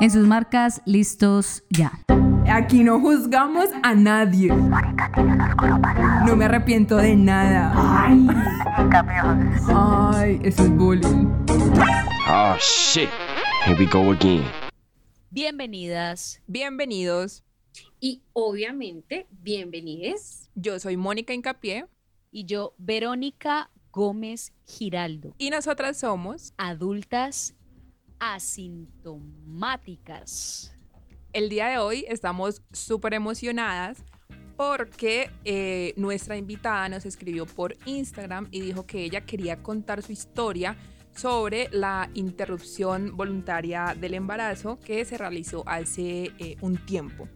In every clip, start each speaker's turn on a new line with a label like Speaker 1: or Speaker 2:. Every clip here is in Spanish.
Speaker 1: En sus marcas, listos ya.
Speaker 2: Aquí no juzgamos a nadie. No me arrepiento de nada. Ay, Ay eso es bullying.
Speaker 3: Oh shit. Here we go again.
Speaker 4: Bienvenidas.
Speaker 2: Bienvenidos.
Speaker 5: Y obviamente, bienvenides.
Speaker 2: Yo soy Mónica Incapié.
Speaker 4: Y yo, Verónica Gómez Giraldo.
Speaker 2: Y nosotras somos
Speaker 4: adultas asintomáticas.
Speaker 2: El día de hoy estamos súper emocionadas porque eh, nuestra invitada nos escribió por Instagram y dijo que ella quería contar su historia sobre la interrupción voluntaria del embarazo que se realizó hace eh, un tiempo.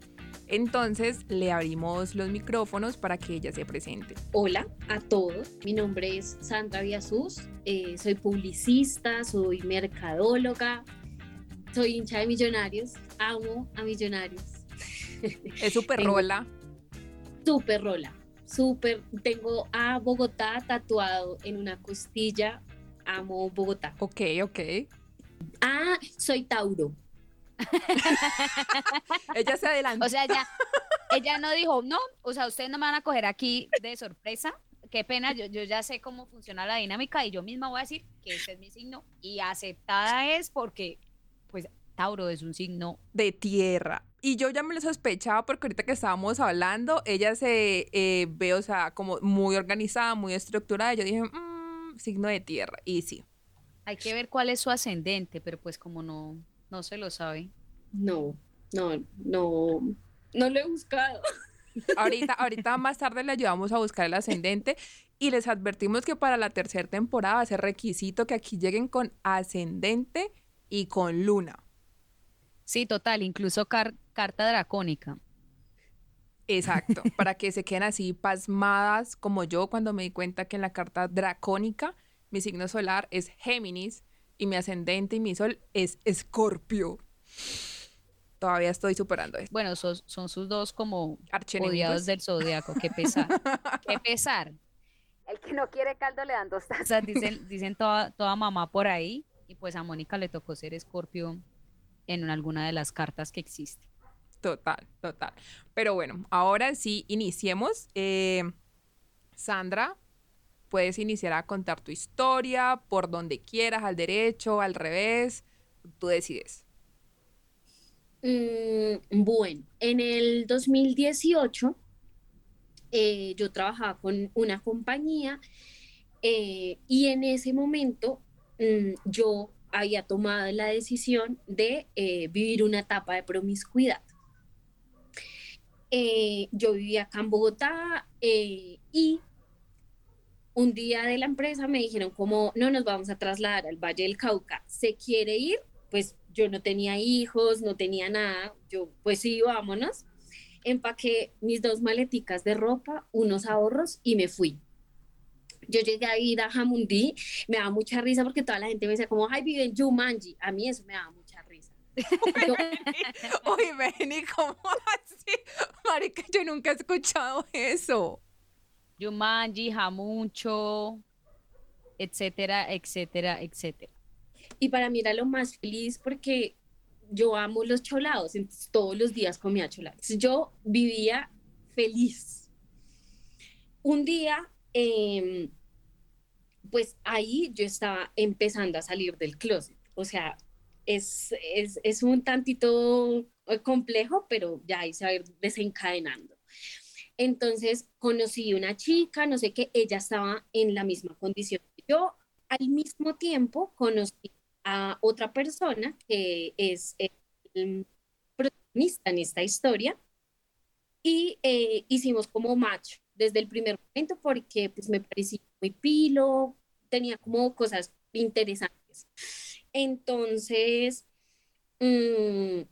Speaker 2: Entonces le abrimos los micrófonos para que ella se presente.
Speaker 5: Hola a todos, mi nombre es Sandra Viasus, eh, soy publicista, soy mercadóloga, soy hincha de millonarios, amo a millonarios.
Speaker 2: Es súper rola.
Speaker 5: Súper rola, súper. Tengo a Bogotá tatuado en una costilla, amo Bogotá.
Speaker 2: Ok, ok.
Speaker 5: Ah, soy Tauro.
Speaker 2: ella se adelantó.
Speaker 4: O sea, ya, ella no dijo, no, o sea, ustedes no me van a coger aquí de sorpresa. Qué pena, yo, yo ya sé cómo funciona la dinámica y yo misma voy a decir que este es mi signo y aceptada es porque, pues, Tauro es un signo
Speaker 2: de tierra. Y yo ya me lo sospechaba porque ahorita que estábamos hablando, ella se eh, ve, o sea, como muy organizada, muy estructurada. Yo dije, mmm, signo de tierra. Y sí.
Speaker 4: Hay que ver cuál es su ascendente, pero pues como no, no se lo sabe.
Speaker 5: No, no, no, no lo he buscado.
Speaker 2: Ahorita, ahorita más tarde le ayudamos a buscar el ascendente y les advertimos que para la tercera temporada va a ser requisito que aquí lleguen con ascendente y con luna.
Speaker 4: Sí, total, incluso carta dracónica.
Speaker 2: Exacto, para que se queden así pasmadas como yo cuando me di cuenta que en la carta dracónica mi signo solar es Géminis y mi ascendente y mi sol es Escorpio. Todavía estoy superando esto.
Speaker 4: Bueno, son, son sus dos como odiados del zodiaco. Qué pesar. Qué pesar. El que no quiere caldo le dan dos tazas. dicen, dicen toda, toda mamá por ahí. Y pues a Mónica le tocó ser Escorpio en alguna de las cartas que existe.
Speaker 2: Total, total. Pero bueno, ahora sí, iniciemos. Eh, Sandra, puedes iniciar a contar tu historia por donde quieras, al derecho, al revés, tú decides.
Speaker 5: Mm, bueno, en el 2018 eh, yo trabajaba con una compañía eh, y en ese momento mm, yo había tomado la decisión de eh, vivir una etapa de promiscuidad. yo vivía acá en Bogotá y un día de la empresa me dijeron como, no nos vamos a trasladar al Valle del Cauca, ¿se quiere ir? Pues yo no tenía hijos, no tenía nada, yo pues sí, vámonos. Empaqué mis dos maleticas de ropa, unos ahorros y me fui. Yo llegué a ir a Jamundí, me daba mucha risa porque toda la gente me decía como, ay, vive en Jumanji. A mí eso me daba mucha risa.
Speaker 2: Uy, Benny, ¿cómo así? Marica, yo nunca he escuchado eso.
Speaker 4: Yumanji, Jamucho, etcétera, etcétera, etcétera.
Speaker 5: Y para mí era lo más feliz porque yo amo los cholados, entonces todos los días comía cholados. Yo vivía feliz. Un día, em, pues ahí yo estaba empezando a salir del closet. O sea, es, es, es un tantito complejo, pero ya ahí se va a ir desencadenando. Entonces conocí una chica, no sé qué, ella estaba en la misma condición que yo. Al mismo tiempo conocí a otra persona que es el protagonista en esta historia y eh, hicimos como match desde el primer momento porque pues me parecía muy pilo, tenía como cosas interesantes. Entonces, mmm,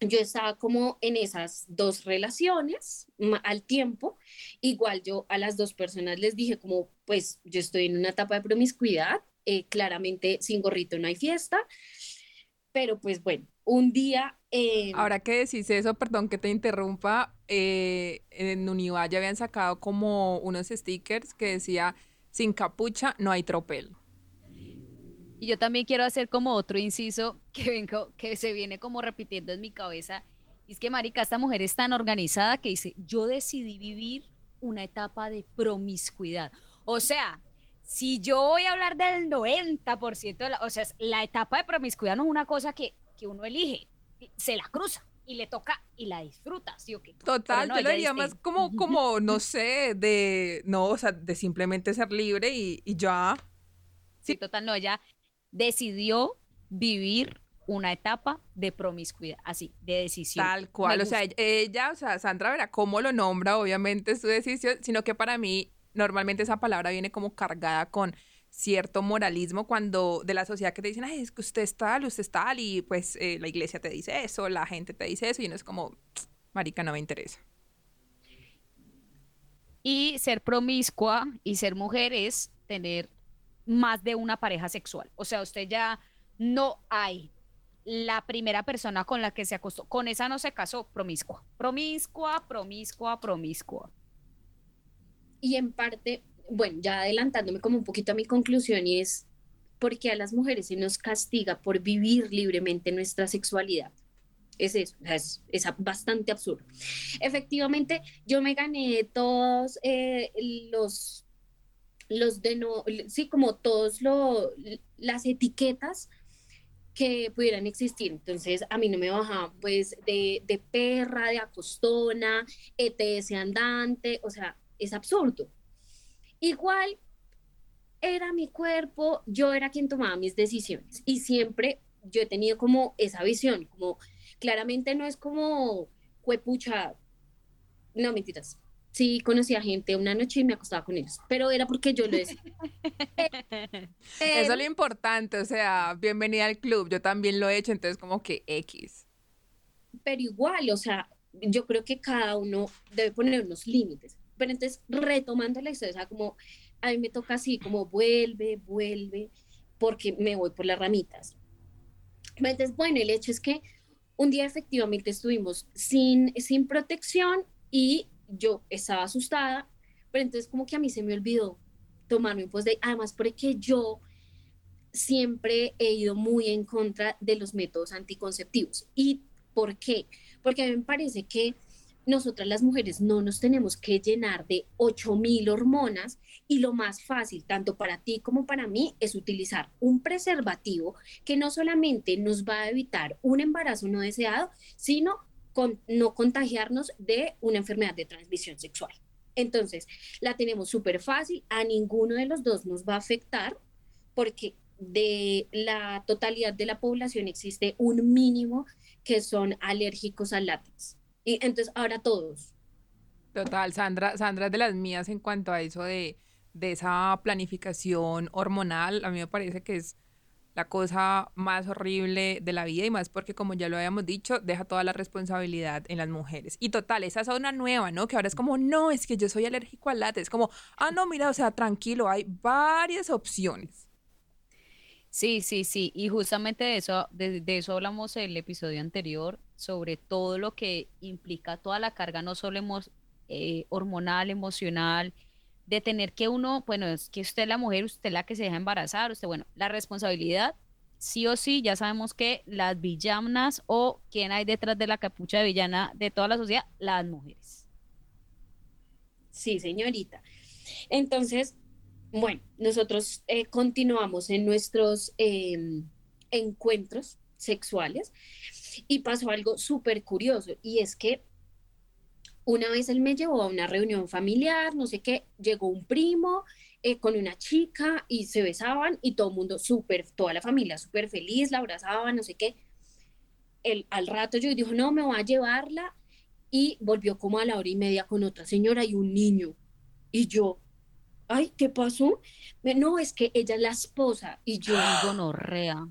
Speaker 5: yo estaba como en esas dos relaciones al tiempo. Igual yo a las dos personas les dije como, pues yo estoy en una etapa de promiscuidad, eh, claramente sin gorrito no hay fiesta, pero pues bueno, un día...
Speaker 2: Ahora que decís eso, perdón que te interrumpa, eh, en Univa ya habían sacado como unos stickers que decía, sin capucha no hay tropel.
Speaker 4: Y yo también quiero hacer como otro inciso que, vengo, que se viene como repitiendo en mi cabeza. Y es que, Marica, esta mujer es tan organizada que dice, yo decidí vivir una etapa de promiscuidad. O sea, si yo voy a hablar del 90%, de la, o sea, la etapa de promiscuidad no es una cosa que, que uno elige, se la cruza y le toca y la disfruta, ¿sí o qué?
Speaker 2: Total, yo lo diría más como, como, no sé, de, no, o sea, de simplemente ser libre y, y ya.
Speaker 4: Sí, total, no, ella decidió vivir una etapa de promiscuidad, así, de decisión.
Speaker 2: Tal cual, o sea, ella, o sea, Sandra verá cómo lo nombra, obviamente es su decisión, sino que para mí normalmente esa palabra viene como cargada con cierto moralismo cuando de la sociedad que te dicen, Ay, es que usted es tal, usted es tal, y pues eh, la iglesia te dice eso, la gente te dice eso, y no es como, marica, no me interesa.
Speaker 4: Y ser promiscua y ser mujer es tener más de una pareja sexual. O sea, usted ya no hay la primera persona con la que se acostó. Con esa no se casó, promiscua. Promiscua, promiscua, promiscua.
Speaker 5: Y en parte, bueno, ya adelantándome como un poquito a mi conclusión y es porque a las mujeres se nos castiga por vivir libremente nuestra sexualidad. Es eso, es, bastante absurdo. Efectivamente, yo me gané todos eh, los los de no, sí, como todos lo, las etiquetas que pudieran existir. Entonces, a mí no me bajaban pues de, de perra, de acostona, ETS andante, o sea, es absurdo. Igual era mi cuerpo, yo era quien tomaba mis decisiones y siempre yo he tenido como esa visión, como claramente no es como, cuepucha, no mentiras, sí conocía gente una noche y me acostaba con ellos, pero era porque yo lo decía.
Speaker 2: Eso es lo importante, o sea, bienvenida al club, yo también lo he hecho, entonces como que X.
Speaker 5: Pero igual, o sea, yo creo que cada uno debe poner unos límites. Pero entonces, retomando la historia, o sea, como a mí me toca así, como vuelve, vuelve, porque me voy por las ramitas. Entonces, bueno, el hecho es que un día efectivamente estuvimos sin, sin protección y yo estaba asustada, pero entonces como que a mí se me olvidó tomarme pues de, además porque yo siempre he ido muy en contra de los métodos anticonceptivos. ¿Y por qué? Porque a mí me parece que nosotras las mujeres no nos tenemos que llenar de 8000 hormonas y lo más fácil, tanto para ti como para mí, es utilizar un preservativo que no solamente nos va a evitar un embarazo no deseado, sino no contagiarnos de una enfermedad de transmisión sexual. Entonces, la tenemos súper fácil, a ninguno de los dos nos va a afectar porque de la totalidad de la población existe un mínimo que son alérgicos al látex. Y entonces ahora todos.
Speaker 2: Total, Sandra, Sandra es de las mías en cuanto a eso de, de esa planificación hormonal. A mí me parece que es la cosa más horrible de la vida y más porque, como ya lo habíamos dicho, deja toda la responsabilidad en las mujeres. Y total, esa es una nueva, ¿no? Que ahora es como, no, es que yo soy alérgico al látex. Como, ah, no, mira, o sea, tranquilo, hay varias opciones.
Speaker 4: Sí, sí, sí. Y justamente de eso, de, eso hablamos en el episodio anterior, sobre todo lo que implica toda la carga, no solo eh, hormonal, emocional, de tener que uno, bueno, es que usted la mujer, usted la que se deja embarazar, usted, bueno, la responsabilidad, sí o sí, ya sabemos que las villanas o quién hay detrás de la capucha de villana de toda la sociedad, las mujeres.
Speaker 5: Sí, señorita. Entonces, bueno, nosotros eh, continuamos en nuestros em, encuentros sexuales y pasó algo súper curioso y es que una vez él me llevó a una reunión familiar, no sé qué, llegó un primo eh, con una chica y se besaban y todo el mundo súper, toda la familia súper feliz, la abrazaban, no sé qué. El, al rato yo dijo, no, me voy a llevarla y volvió como a la hora y media con otra señora y un niño. Y yo, ay, ¿qué pasó? No, es que ella es la esposa y yo...
Speaker 4: Gonorrea.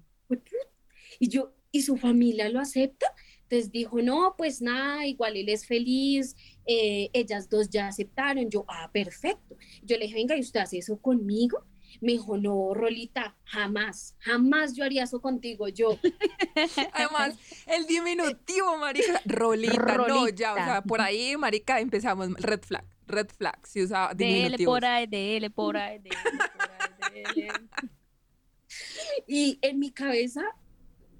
Speaker 5: Y yo, ¿y su familia lo acepta? Entonces dijo, no, pues nada, igual él es feliz, eh, ellas dos ya aceptaron. Yo, ah, perfecto. Yo le dije, venga, ¿y usted hace eso conmigo? Me dijo, no, Rolita, jamás, jamás yo haría eso contigo, yo.
Speaker 2: Además, el diminutivo, marica, Rolita, no, ya, o sea, por ahí, marica, empezamos, red flag, red flag, si usaba diminutivos.
Speaker 4: Dele por ahí, dele por ahí, dele por ahí, dele.
Speaker 5: Y en mi cabeza,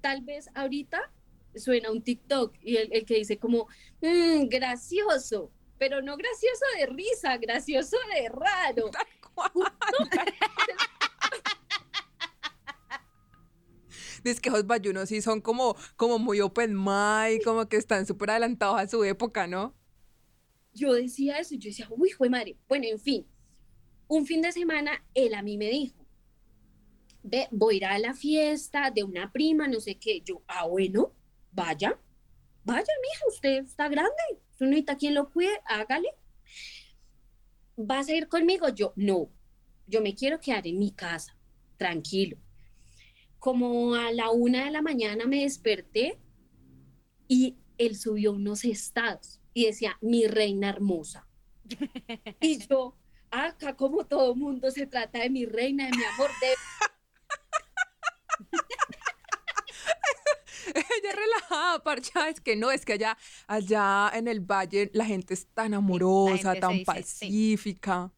Speaker 5: tal vez ahorita suena un TikTok y el, que dice como, mm, gracioso, pero no gracioso de risa, gracioso de raro.
Speaker 2: Dice que los bayunos sí son como, como muy open mind, como que están súper adelantados a su época, ¿no?
Speaker 5: Yo decía eso, yo decía, uy, fue madre. Bueno, en fin, un fin de semana él a mí me dijo, ve, voy a ir a la fiesta de una prima, no sé qué. Yo, ah, bueno, vaya, vaya, mija, usted está grande, usted necesita quien lo cuide, hágale. ¿Vas a ir conmigo? Yo, no, yo me quiero quedar en mi casa, tranquilo. Como a la una de la mañana me desperté y él subió unos estados y decía, mi reina hermosa. Y yo, acá como todo mundo se trata de mi reina, de mi amor, de
Speaker 2: ella relajada, parcha, es que no, es que allá, allá en el valle la gente es tan amorosa, tan pacífica.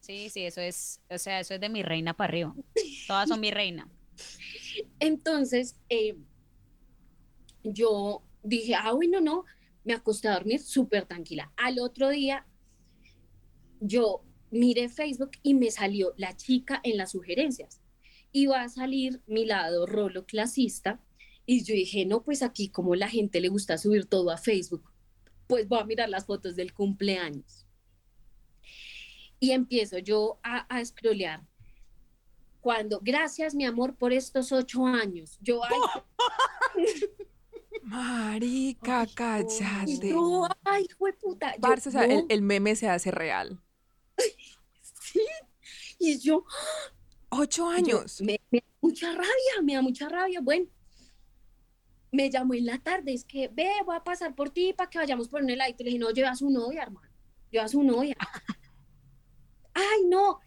Speaker 4: Sí. sí, eso es, o sea, eso es de mi reina para arriba. Todas son mi reina.
Speaker 5: Entonces, eh, yo dije, ah, bueno, no, me acosté a dormir súper tranquila. Al otro día, yo miré Facebook y me salió la chica en las sugerencias. Iba a salir mi lado rolo clasista y yo dije, no, pues aquí como la gente le gusta subir todo a Facebook, pues voy a mirar las fotos del cumpleaños. Y empiezo yo a, a scrollear. Cuando, gracias mi amor por estos ocho años. Yo, ay,
Speaker 2: Marica, cállate.
Speaker 5: No, ay, fue puta.
Speaker 2: o sea, el, meme se hace real.
Speaker 5: sí. Y yo.
Speaker 2: Ocho años.
Speaker 5: me, me, da mucha rabia, me da mucha rabia. Bueno, me llamó en la tarde, es que, ve, voy a pasar por ti para que vayamos por un heladito. Le dije, no, lleva a su novia, hermano. Lleva a su novia. Ay, no.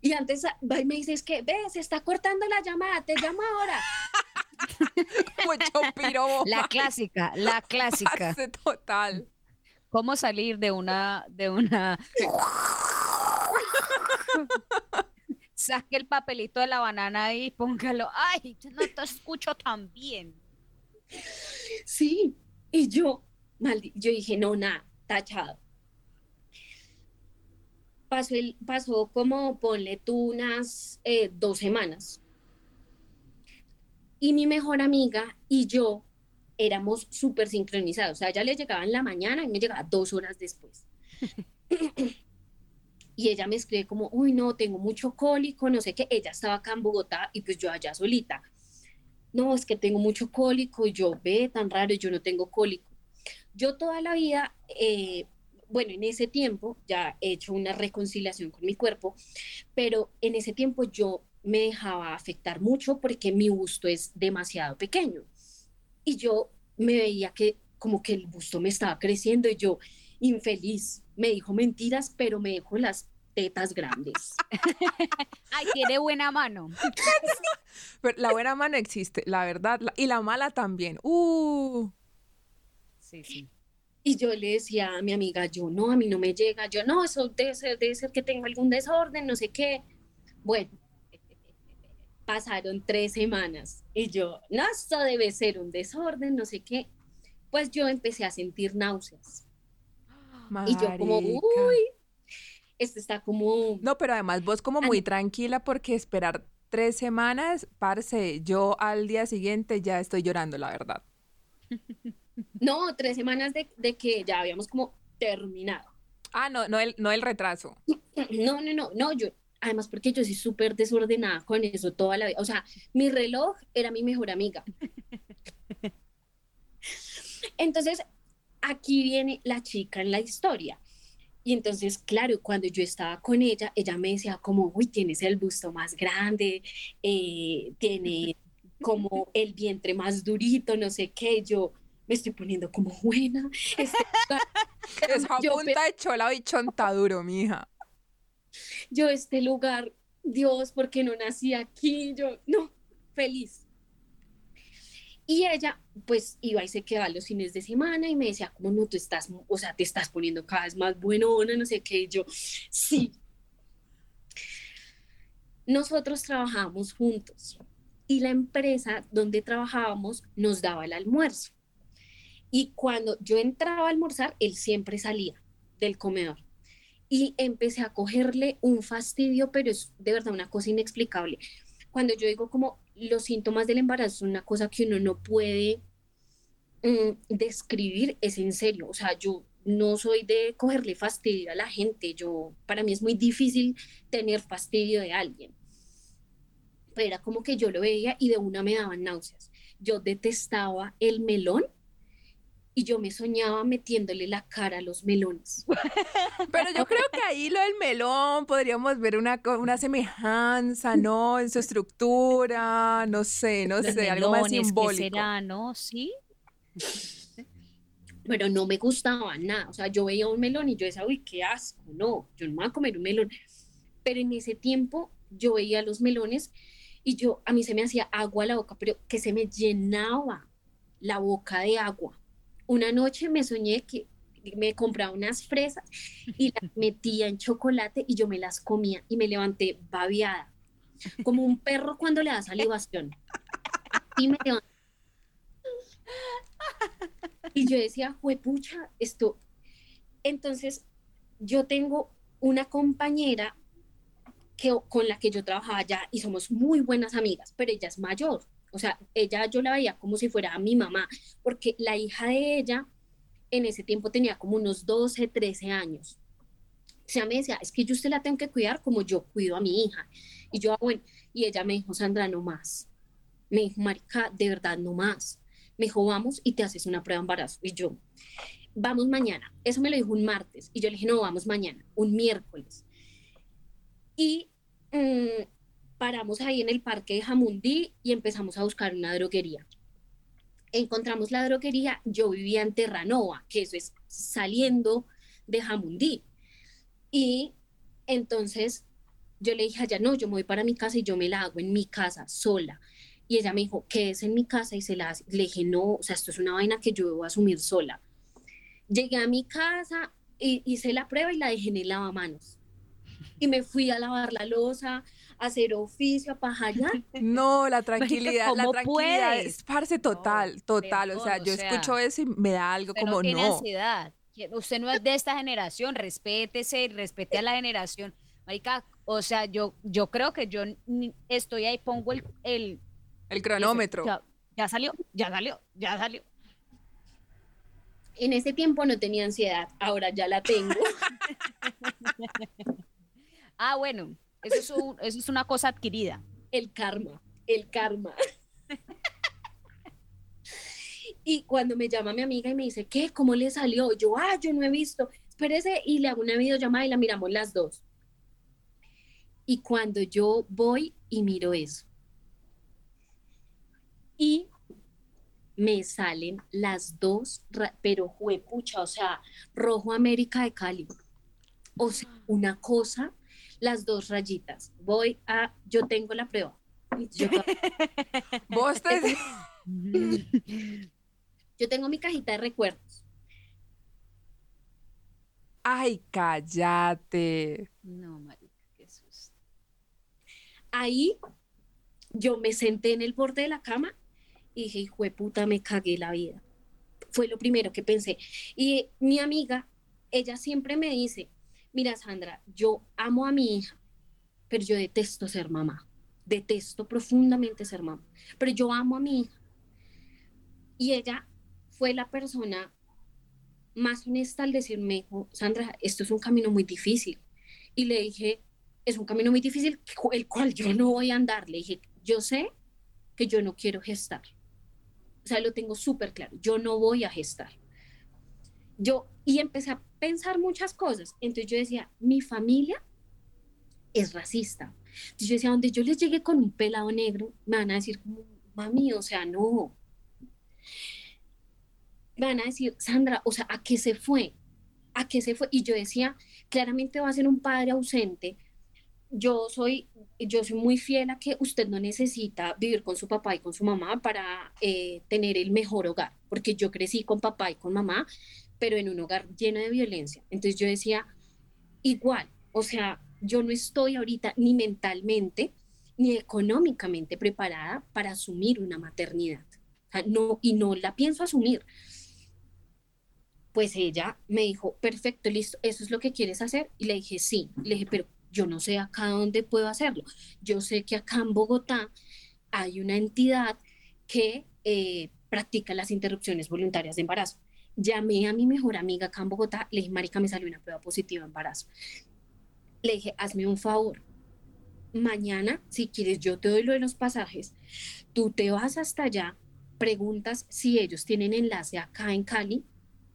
Speaker 5: Y antes va y me dice, es que, ve, se está cortando la llamada, te llamo ahora.
Speaker 2: Mucho piro.
Speaker 4: La clásica, la clásica.
Speaker 2: Total.
Speaker 4: ¿Cómo salir de una, de una... Saque el papelito de la banana y póngalo. Ay, no te escucho tan bien.
Speaker 5: Sí, y yo, yo dije, no, nada, tachado. Pasó, el, pasó como, ponle tú, unas eh, dos semanas. Y mi mejor amiga y yo éramos súper sincronizados. O sea, ella le llegaba en la mañana y me llegaba dos horas después. y ella me escribe como, uy, no, tengo mucho cólico, no sé qué. Ella estaba acá en Bogotá y pues yo allá solita no, es que tengo mucho cólico yo ve tan raro, yo no tengo cólico. Yo toda la vida, eh, bueno, en ese tiempo ya he hecho una reconciliación con mi cuerpo, pero en ese tiempo yo me dejaba afectar mucho porque mi busto es demasiado pequeño. Y yo me veía que como que el busto me estaba creciendo y yo infeliz, me dijo mentiras, pero me dejó las tetas grandes.
Speaker 4: Ay, tiene buena mano.
Speaker 2: Pero la buena mano existe, la verdad, y la mala también. Uh.
Speaker 4: Sí, sí.
Speaker 5: Y yo le decía a mi amiga, yo no, a mí no me llega, yo no, eso debe ser, debe ser que tengo algún desorden, no sé qué. Bueno, pasaron tres semanas y yo, no, esto debe ser un desorden, no sé qué. Pues yo empecé a sentir náuseas. Y yo como, uy, este está como...
Speaker 2: No, pero además vos como muy tranquila porque esperar tres semanas, parce, yo al día siguiente ya estoy llorando, la verdad.
Speaker 5: No, tres semanas de, de que ya habíamos como terminado.
Speaker 2: Ah, no, no el, no el retraso.
Speaker 5: No, no, no, no, yo, además porque yo soy súper desordenada con eso toda la vida. O sea, mi reloj era mi mejor amiga. Entonces, aquí viene la chica en la historia. Y entonces, claro, cuando yo estaba con ella, ella me decía como, uy, tienes el busto más grande, eh, tiene como el vientre más durito, no sé qué, yo me estoy poniendo como buena.
Speaker 2: Este Esa punta de chola y chontaduro, mija.
Speaker 5: Yo, este lugar, Dios, ¿por qué no nací aquí? Yo, no, feliz. Y ella, pues, iba y se quedaba los fines de semana y me decía, como no, tú estás, o sea, te estás poniendo cada vez más buenona, no sé qué. Y yo, sí. Nosotros trabajamos juntos y la empresa donde trabajábamos nos daba el almuerzo. Y cuando yo entraba a almorzar, él siempre salía del comedor. Y empecé a cogerle un fastidio, pero es de verdad una cosa inexplicable. Cuando yo digo como los síntomas del embarazo son una cosa que uno no puede mm, describir, es en serio. O sea, yo no soy de cogerle fastidio a la gente. Yo, para mí es muy difícil tener fastidio de alguien. Pero era como que yo lo veía y de una me daban náuseas. Yo detestaba el melón y yo me soñaba metiéndole la cara a los melones.
Speaker 2: Pero yo creo que ahí lo del melón podríamos ver una, una semejanza, ¿no? En su estructura, no sé, no sé, algo más simbólico.
Speaker 4: será, no? Sí.
Speaker 5: Pero no me gustaba nada. O sea, yo veía un melón y yo decía, uy, qué asco. No, yo no me voy a comer un melón. Pero en ese tiempo yo veía los melones y yo, a mí se me hacía agua la boca, pero que se me llenaba la boca de agua. Una noche me soñé que me compraba unas fresas y las metía en chocolate y yo me las comía y me levanté babiada, como un perro cuando le da salivación. Y me levanté. Y yo decía, pucha, esto. Entonces, yo tengo una compañera que, con la que yo trabajaba ya y somos muy buenas amigas, pero ella es mayor. O sea, ella yo la veía como si fuera mi mamá, porque la hija de ella en ese tiempo tenía como unos 12, 13 años. O sea, me decía, es que yo usted la tengo que cuidar como yo cuido a mi hija. Y yo, ah, bueno, y ella me dijo, Sandra, no más. Me dijo, Marica, de verdad, no más. Me dijo, vamos y te haces una prueba de embarazo. Y yo, vamos mañana. Eso me lo dijo un martes. Y yo le dije, no, vamos mañana, un miércoles. Y mm, paramos ahí en el parque de Jamundí y empezamos a buscar una droguería. Encontramos la droguería, yo vivía en Terranova, que eso es saliendo de Jamundí. Y entonces yo le dije a ella, no, yo me voy para mi casa y yo me la hago en mi casa sola. Y ella me dijo, ¿qué es en mi casa? Y se la Le dije, no, o sea, esto es una vaina que yo debo asumir sola. Llegué a mi casa, hice la prueba y la dejé en el lavamanos. Y me fui a lavar la losa, hacer oficio, para allá.
Speaker 2: No, la tranquilidad, la tranquilidad es parce total, total. o sea, yo escucho eso y me da algo como no. Tiene
Speaker 4: ansiedad. Usted no es de esta generación, respétese, respete a la generación. Marica, o sea, yo, yo creo que yo estoy ahí, pongo el... El,
Speaker 2: el cronómetro.
Speaker 4: ya salió, ya salió, ya salió.
Speaker 5: En ese tiempo no tenía ansiedad, ahora ya la tengo.
Speaker 4: ah, bueno, eso es, una cosa adquirida.
Speaker 5: El karma, el karma. y cuando me llama mi amiga y me dice, ¿qué? ¿Cómo le salió? Yo, ah, yo no he visto. Espérese y le hago una videollamada y la miramos las dos. Y cuando yo voy y miro eso, y me salen las dos, pero juepucha, o sea, Rojo América de Cali. O sea, una cosa las dos rayitas. Voy a, yo tengo la prueba. Yo,
Speaker 2: ¿Vos te...
Speaker 5: yo tengo mi cajita de recuerdos.
Speaker 2: Ay, cállate.
Speaker 4: No, marica, qué susto.
Speaker 5: Ahí yo me senté en el borde de la cama y dije, hijo de puta, me cagué la vida. Fue lo primero que pensé. Y mi amiga, ella siempre me dice, mira Sandra, yo amo a mi hija, pero yo detesto ser mamá, detesto profundamente ser mamá, pero yo amo a mi hija. Y ella fue la persona más honesta al decirme, Sandra, esto es un camino muy difícil. Y le dije, es un camino muy difícil, el cual yo no voy a andar. Le dije, yo sé que yo no quiero gestar. O sea, lo tengo súper claro, yo no voy a gestar. Yo, y empecé a pensar muchas cosas. Entonces yo decía, mi familia es racista. Entonces yo decía, donde yo les llegue con un pelado negro, me van a decir, mami, o sea, no. Me van a decir, Sandra, o sea, ¿a qué se fue? ¿A qué se fue? Y yo decía, claramente va a ser un padre ausente. Yo soy, yo soy muy fiel a que usted no necesita vivir con su papá y con su mamá para eh, tener el mejor hogar, porque yo crecí con papá y con mamá pero en un hogar lleno de violencia. Entonces yo decía, igual, o sea, yo no estoy ahorita ni mentalmente ni económicamente preparada para asumir una maternidad. no, y no la pienso asumir. Pues ella me dijo, perfecto, listo, ¿eso es lo que quieres hacer? Y le dije, sí. Le dije, pero yo no sé acá dónde puedo hacerlo. Yo sé que acá en Bogotá hay una entidad que eh, practica las interrupciones voluntarias de embarazo. Llamé a mi mejor amiga acá en Bogotá, le dije, Marica, me salió una prueba positiva de embarazo. Le dije, hazme un favor. Mañana, si quieres, yo te doy lo de los pasajes. Tú te vas hasta allá, preguntas si ellos tienen enlace acá en Cali,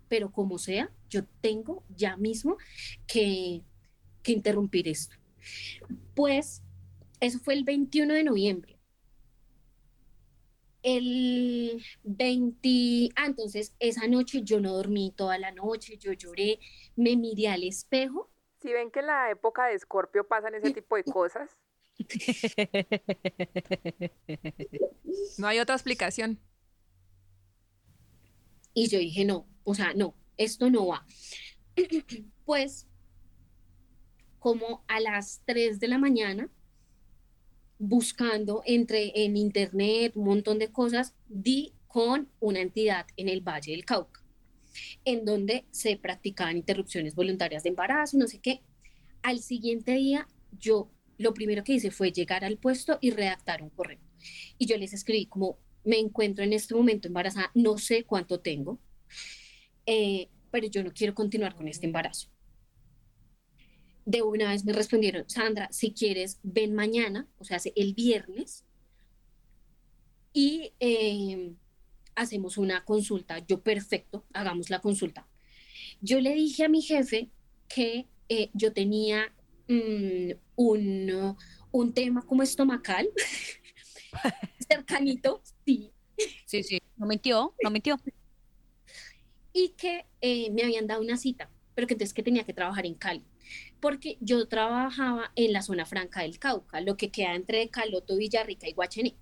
Speaker 5: pero como sea, yo tengo ya mismo que, que interrumpir esto. Pues eso fue el 21 de noviembre el 20, ah, entonces esa noche yo no dormí toda la noche, yo lloré, me miré al espejo.
Speaker 2: Si ven que en la época de Escorpio pasan ese tipo de cosas. no hay otra explicación.
Speaker 5: Y yo dije, no, o sea, no, esto no va. pues, como a las 3 de la mañana, buscando entre en internet un montón de cosas, di con una entidad en el Valle del Cauca, en donde se practicaban interrupciones voluntarias de embarazo, no sé qué. Al siguiente día, yo lo primero que hice fue llegar al puesto y redactar un correo. Y yo les escribí como, me encuentro en este momento embarazada, no sé cuánto tengo, eh, pero yo no quiero continuar con este embarazo de una vez me respondieron, Sandra, si quieres, ven mañana, o sea, el viernes, y em, hacemos una consulta. Yo, perfecto, hagamos la consulta. Yo le dije a mi jefe que eh, yo tenía mm, un, un tema como estomacal, cercanito, sí.
Speaker 4: Sí, sí, no mintió, no mintió.
Speaker 5: Y que eh, me habían dado una cita, pero que entonces que tenía que trabajar en Cali porque yo trabajaba en la zona franca del Cauca, lo que queda entre Caloto, Villarrica y Guachené.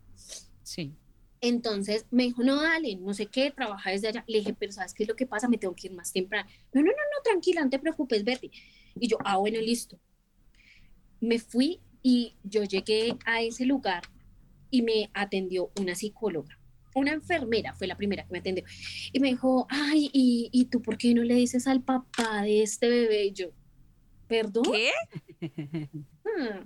Speaker 4: Sí.
Speaker 5: Entonces me dijo, no, dale, no sé qué, trabaja desde allá. Le dije, pero ¿sabes qué es lo que pasa? Me tengo que ir más temprano. No, no, no, no, tranquila, no te preocupes, Berti. Y yo, ah, bueno, listo. Me fui y yo llegué a ese lugar y me atendió una psicóloga. Una enfermera fue la primera que me atendió. Y me dijo, ay, ¿y, ¿y tú por qué no le dices al papá de este bebé? Y yo, ¿Perdón?
Speaker 2: ¿Qué?
Speaker 5: Ah,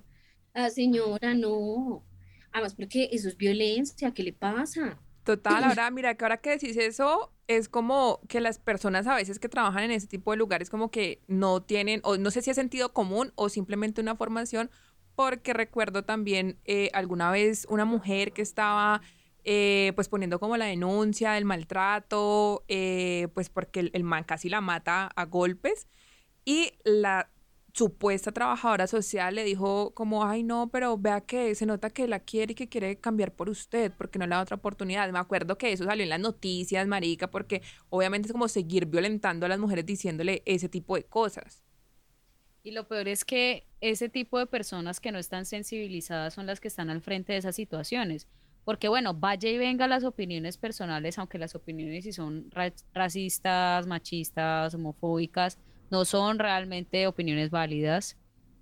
Speaker 5: ah, señora, no. Además, porque eso es violencia, ¿qué le pasa?
Speaker 2: Total, ahora mira que ahora que decís eso, es como que las personas a veces que trabajan en ese tipo de lugares como que no tienen, o no sé si es sentido común o simplemente una formación, porque recuerdo también eh, alguna vez una mujer que estaba eh, pues poniendo como la denuncia del maltrato, eh, pues porque el, el man casi la mata a golpes y la supuesta trabajadora social le dijo como, ay no, pero vea que se nota que la quiere y que quiere cambiar por usted porque no le da otra oportunidad. Me acuerdo que eso salió en las noticias, marica, porque obviamente es como seguir violentando a las mujeres diciéndole ese tipo de cosas.
Speaker 4: Y lo peor es que ese tipo de personas que no están sensibilizadas son las que están al frente de esas situaciones. Porque bueno, vaya y venga las opiniones personales, aunque las opiniones si son racistas, machistas, homofóbicas, no son realmente opiniones válidas,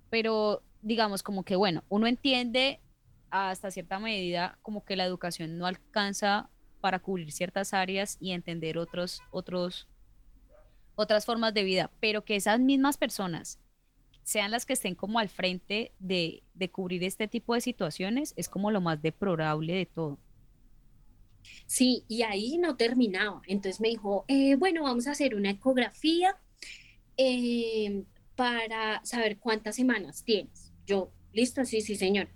Speaker 4: pero digamos como que, bueno, uno entiende hasta cierta medida como que la educación no alcanza para cubrir ciertas áreas y entender otros, otros, otras formas de vida, pero que esas mismas personas sean las que estén como al frente de, de cubrir este tipo de situaciones, es como lo más deplorable de todo.
Speaker 5: Sí, y ahí no terminaba. Entonces me dijo, eh, bueno, vamos a hacer una ecografía Em, para saber cuántas semanas tienes. Yo, listo, sí, sí, señor.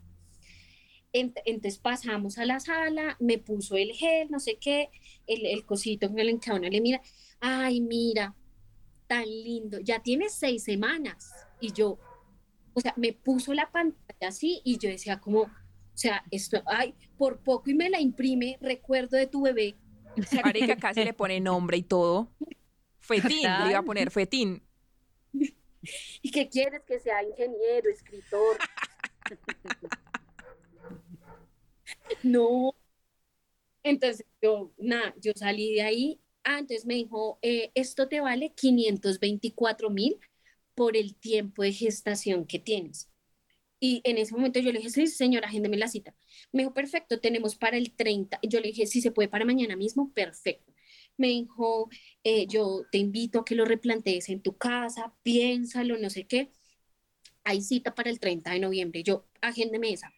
Speaker 5: Entonces pasamos a la sala, me puso el gel, no sé qué, el, el cosito con el que le mira, ay, mira, tan lindo, ya tienes seis semanas. Y yo, o sea, me puso la pantalla así y yo decía como, o sea, esto, ay, por poco y me la imprime, recuerdo de tu bebé.
Speaker 2: Marica casi le pone nombre y todo. Fetín, le iba a poner Fetín.
Speaker 5: ¿Y qué quieres que sea ingeniero, escritor? no. Entonces yo, nada, yo salí de ahí. Ah, entonces me dijo, eh, esto te vale 524 mil por el tiempo de gestación que tienes. Y en ese momento yo le dije, sí, señora, agéndeme la cita. Me dijo, perfecto, tenemos para el 30. Yo le dije, si se puede para mañana mismo, perfecto. Me dijo, eh, yo te invito a que lo replantees en tu casa, piénsalo, no sé qué. Hay cita para el 30 de noviembre. Yo, agéndeme esa.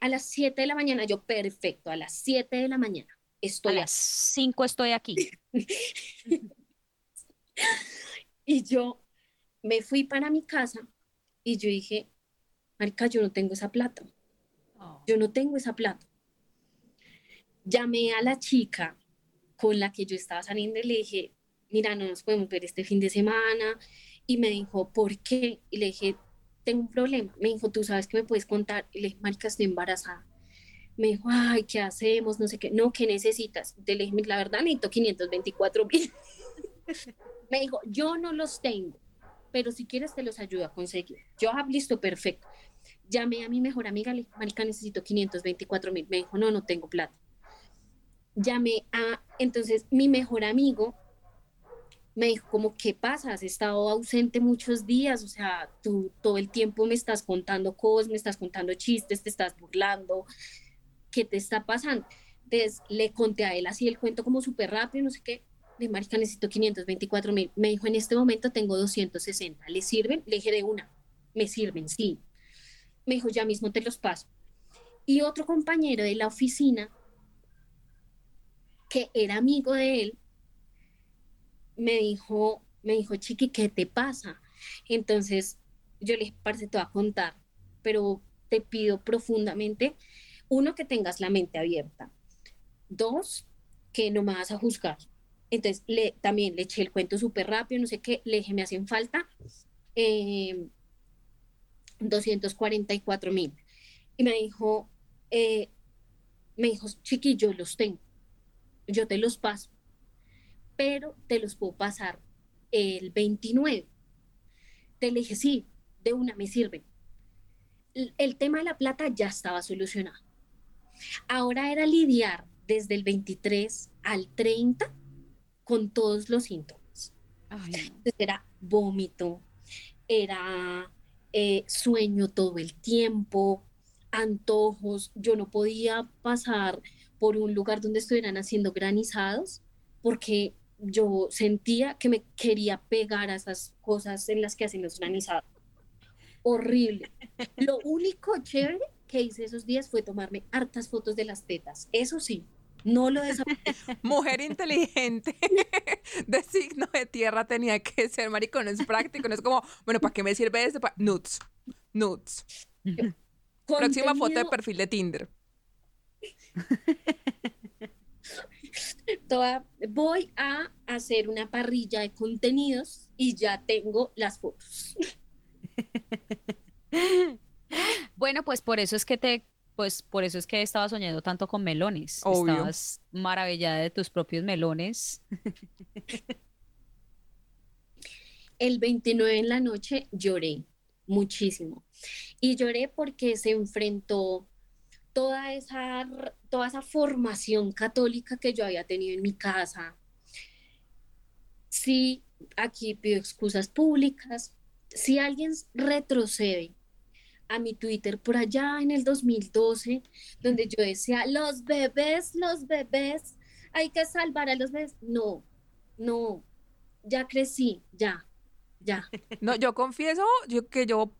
Speaker 5: A las 7 de la mañana, yo, perfecto, a las 7 de la mañana estoy
Speaker 4: a las 5 estoy aquí.
Speaker 5: y yo me fui para mi casa y yo dije, Marica, yo no tengo esa plata. Oh. Yo no tengo esa plata. Llamé a la chica con la que yo estaba saliendo y le dije, mira, no nos podemos ver este fin de semana. Y me dijo, ¿por qué? Y le dije, tengo un problema. Me dijo, tú sabes que me puedes contar. Y le dije, Marica, estoy embarazada. Me dijo, ay, ¿qué hacemos? No sé qué. No, ¿qué necesitas? Le dije, la verdad, necesito 524 mil. me dijo, yo no los tengo, pero si quieres te los ayudo a conseguir. Yo, ah, listo, perfecto. Llamé a mi mejor amiga, le dije, marica, necesito 524 mil. Me dijo, no, no tengo plata. Llamé a, entonces, mi mejor amigo me dijo, como, ¿qué pasa? Has estado ausente muchos días, o sea, tú todo el tiempo me estás contando cosas, me estás contando chistes, te estás burlando, ¿qué te está pasando? Entonces, le conté a él así el cuento como súper rápido, no sé qué, de marica, necesito 524 mil. Me dijo, en este momento tengo 260, ¿le sirven? Le dije de una, me sirven, sí. Me dijo, ya mismo te los paso. Y otro compañero de la oficina, que era amigo de él, me dijo, me dijo, Chiqui, ¿qué te pasa? Entonces yo le dije, parce, te voy a contar, pero te pido profundamente, uno, que tengas la mente abierta. Dos, que no me vas a juzgar. Entonces le, también le eché el cuento súper rápido, no sé qué, le dije, me hacen falta eh, 244 mil. Y me dijo, eh, me dijo, chiquillo, los tengo, yo te los paso, pero te los puedo pasar el 29. Te le dije, sí, de una me sirve. El, el tema de la plata ya estaba solucionado. Ahora era lidiar desde el 23 al 30 con todos los síntomas. era vómito, era eh, sueño todo el tiempo, antojos. Yo no podía pasar por un lugar donde estuvieran haciendo granizados porque yo sentía que me quería pegar a esas cosas en las que hacen los granizados. Horrible. Lo único chévere que hice esos días fue tomarme hartas fotos de las tetas. Eso sí, no lo
Speaker 2: Mujer inteligente de signo de tierra tenía que ser, marico, no es práctico, no es como, bueno, ¿para qué me sirve esto? Nuts, nuts. Próxima foto de perfil de Tinder.
Speaker 5: Toda, voy a hacer una parrilla de contenidos y ya tengo las fotos.
Speaker 4: Bueno, pues por eso es que te pues por eso es que estaba soñando tanto con melones. Estabas maravillada de tus propios melones.
Speaker 5: El 29 en la noche lloré muchísimo. Y lloré porque se enfrentó toda esa, toda esa formación católica que yo había tenido en mi casa. Sí, aquí pido excusas públicas. Si alguien retrocede a mi Twitter por allá en el 2012, donde yo decía, los bebés, los bebés, hay que salvar a los bebés. No, no, ya crecí, ya, ya.
Speaker 2: No, yo confieso yo, que yo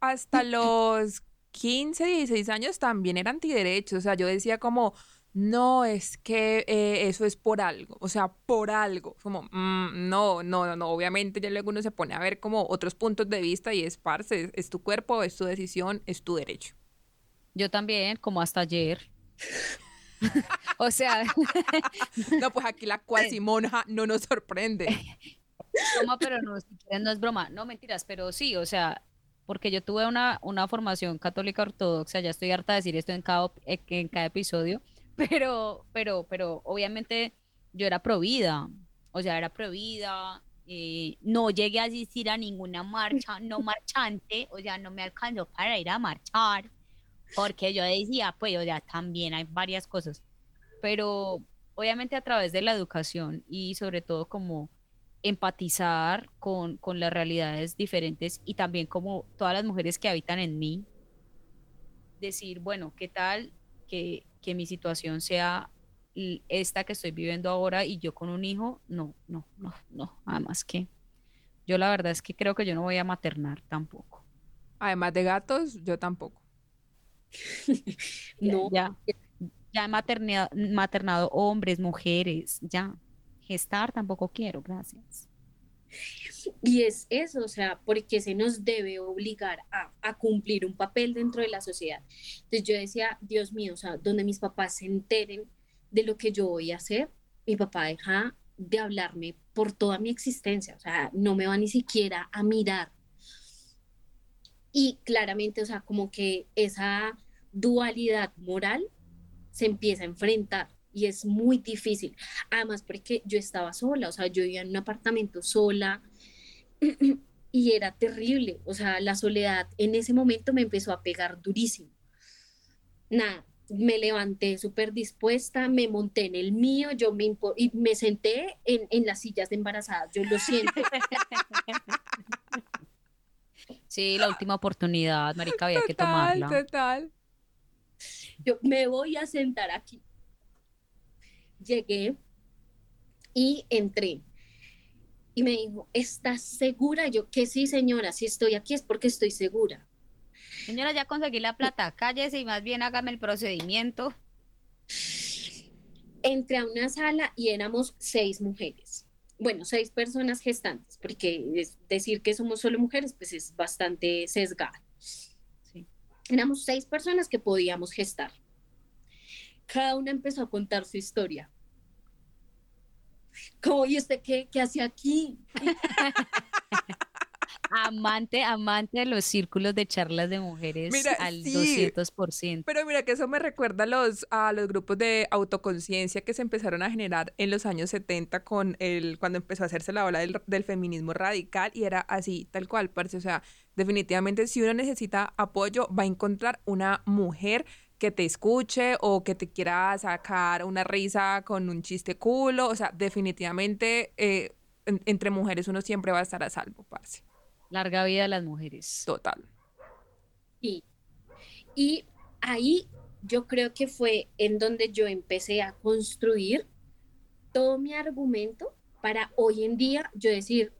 Speaker 2: hasta los 15, 16 años también era antiderecho, o sea, yo decía como, no, es que eh, eso es por algo, o sea, por algo, como, mm, no, no, no, obviamente ya luego uno se pone a ver como otros puntos de vista y es parce, es, tu cuerpo, es tu decisión, es tu derecho.
Speaker 4: Yo también, como hasta ayer. o sea.
Speaker 2: no, pues aquí la cuasi monja no nos sorprende.
Speaker 4: No, pero no, no es broma. No, mentiras, pero sí, o sea, porque yo tuve una, una formación católica ortodoxa, ya estoy harta de decir esto en cada, en cada episodio pero, pero, pero obviamente yo era provida, o sea, era provida, eh, no llegué a asistir a ninguna marcha, no marchante, o sea, no me alcanzó para ir a marchar, porque yo decía, pues, o sea, también hay varias cosas, pero obviamente a través de la educación y sobre todo como empatizar con, con las realidades diferentes y también como todas las mujeres que habitan en mí, decir, bueno, ¿qué tal que, que mi situación sea esta que estoy viviendo ahora y yo con un hijo? No, no, no, no, además que yo la verdad es que creo que yo no voy a maternar tampoco.
Speaker 2: Además de gatos, yo tampoco.
Speaker 4: no. Ya, ya he maternado hombres, mujeres, ya. Gestar tampoco quiero, gracias.
Speaker 5: Y es eso, o sea, porque se nos debe obligar a, cumplir un papel dentro de la sociedad. Entonces yo decía, Dios mío, o sea, donde mis papás se enteren de lo que yo voy a hacer, mi papá deja de hablarme por toda mi existencia, o sea, no me va ni siquiera a mirar. Y claramente, o sea, como que esa dualidad moral se empieza a enfrentar y es muy difícil. Además, porque yo estaba sola, o sea, yo vivía en un apartamento sola y era terrible, o sea, la soledad en ese momento me empezó a pegar durísimo. Nada, me levanté súper dispuesta, me monté en el mío, yo me y me senté en, en las sillas de embarazadas, yo lo siento.
Speaker 4: Sí, la última oportunidad, marica, había que tomarla.
Speaker 2: Total.
Speaker 5: Yo me voy a sentar aquí. Llegué y entré. Y me dijo, ¿estás segura? Yo, que sí, señora, si estoy aquí es porque estoy segura.
Speaker 4: Señora, ya conseguí la plata, cállese y más bien hágame el procedimiento.
Speaker 5: Entré a una sala y éramos seis mujeres. Bueno, seis personas gestantes, porque decir que somos solo mujeres, pues es bastante sesgado. Éramos seis personas que podíamos gestar. Cada una empezó a contar su historia. ¿Cómo, ¿y usted qué, qué hace aquí?
Speaker 4: amante, amante de los círculos de charlas de mujeres al 200%.
Speaker 2: Pero mira que eso me recuerda a los, a los grupos de autoconciencia que se empezaron a generar en los años 70 con el, cuando empezó a hacerse la ola del, del feminismo radical y era así, tal cual, parce. O sea, definitivamente si uno necesita apoyo, va a encontrar una mujer que te escuche o que te quiera sacar una risa con un chiste culo. O sea, definitivamente eh, entre mujeres uno siempre va a estar a salvo, parce.
Speaker 4: Larga vida a las mujeres.
Speaker 2: Total.
Speaker 5: Sí. Y ahí yo creo que fue en donde yo empecé a construir todo mi argumento para hoy en día yo decir,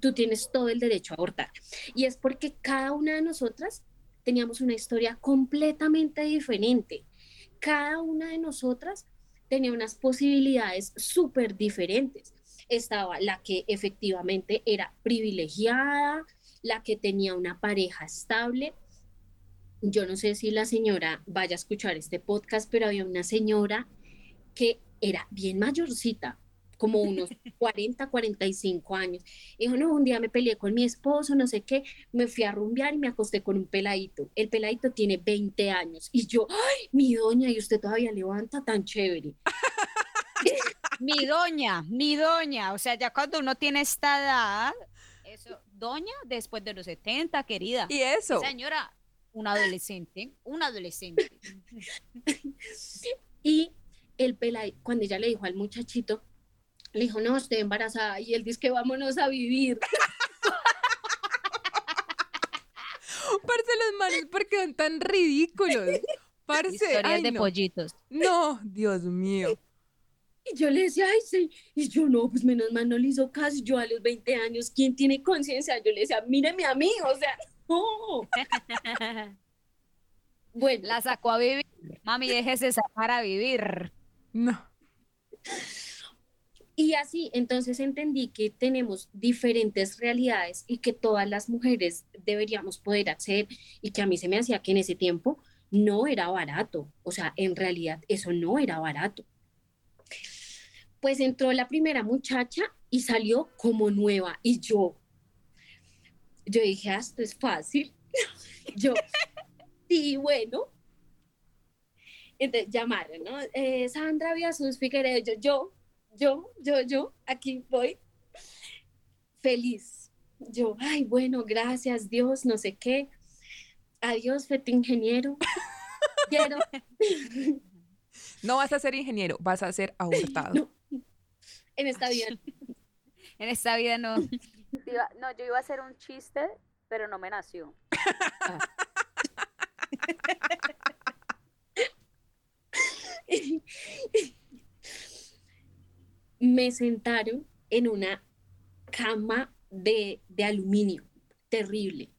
Speaker 5: tú tienes todo el derecho a abortar. Y es porque cada una de nosotras teníamos una historia completamente diferente. Cada una de nosotras tenía unas posibilidades súper diferentes estaba la que efectivamente era privilegiada, la que tenía una pareja estable. Yo no sé si la señora vaya a escuchar este podcast, pero había una señora que era bien mayorcita, como unos 40, 45 años. Dijo, no, un día me peleé con mi esposo, no sé qué, me fui a rumbear y me acosté con un peladito. El peladito tiene 20 años. Y yo, ay, mi doña, y usted todavía levanta tan chévere.
Speaker 4: mi doña, mi doña, o sea, ya cuando uno tiene esta edad, eso, doña después de los 70, querida.
Speaker 2: Y eso.
Speaker 4: Señora, un adolescente, un adolescente.
Speaker 5: y el pela, cuando ella le dijo al muchachito, le dijo, no, estoy embarazada, y él dice que vámonos a vivir.
Speaker 2: Parce, los manes, porque son tan ridículos. Parce,
Speaker 4: Historias de pollitos.
Speaker 2: No, Dios mío.
Speaker 5: Y yo le decía, ay, sí. Y yo, no, pues menos mal no le hizo caso. Yo a los 20 años, ¿quién tiene conciencia? Yo le decía, míreme a mí, o sea, no.
Speaker 4: bueno. La sacó a vivir. Mami, déjese sacar a vivir.
Speaker 2: No.
Speaker 5: Y así, entonces entendí que tenemos diferentes realidades y que todas las mujeres deberíamos poder acceder y que a mí se me hacía que en ese tiempo no era barato. O sea, en realidad eso no era barato pues entró la primera muchacha y salió como nueva. Y yo, yo dije, ah, esto es fácil. yo, sí, bueno. Entonces llamaron, ¿no? Eh, Sandra Viasus Figueredo, yo, yo, yo, yo, yo, aquí voy. Feliz. Yo, ay, bueno, gracias Dios, no sé qué. Adiós, fete ingeniero. Quiero.
Speaker 2: No vas a ser ingeniero, vas a ser abortado.
Speaker 5: En esta vida.
Speaker 4: en esta vida no.
Speaker 6: No, yo iba a hacer un chiste, pero no me nació.
Speaker 5: Me sentaron en una cama de, aluminio, terrible.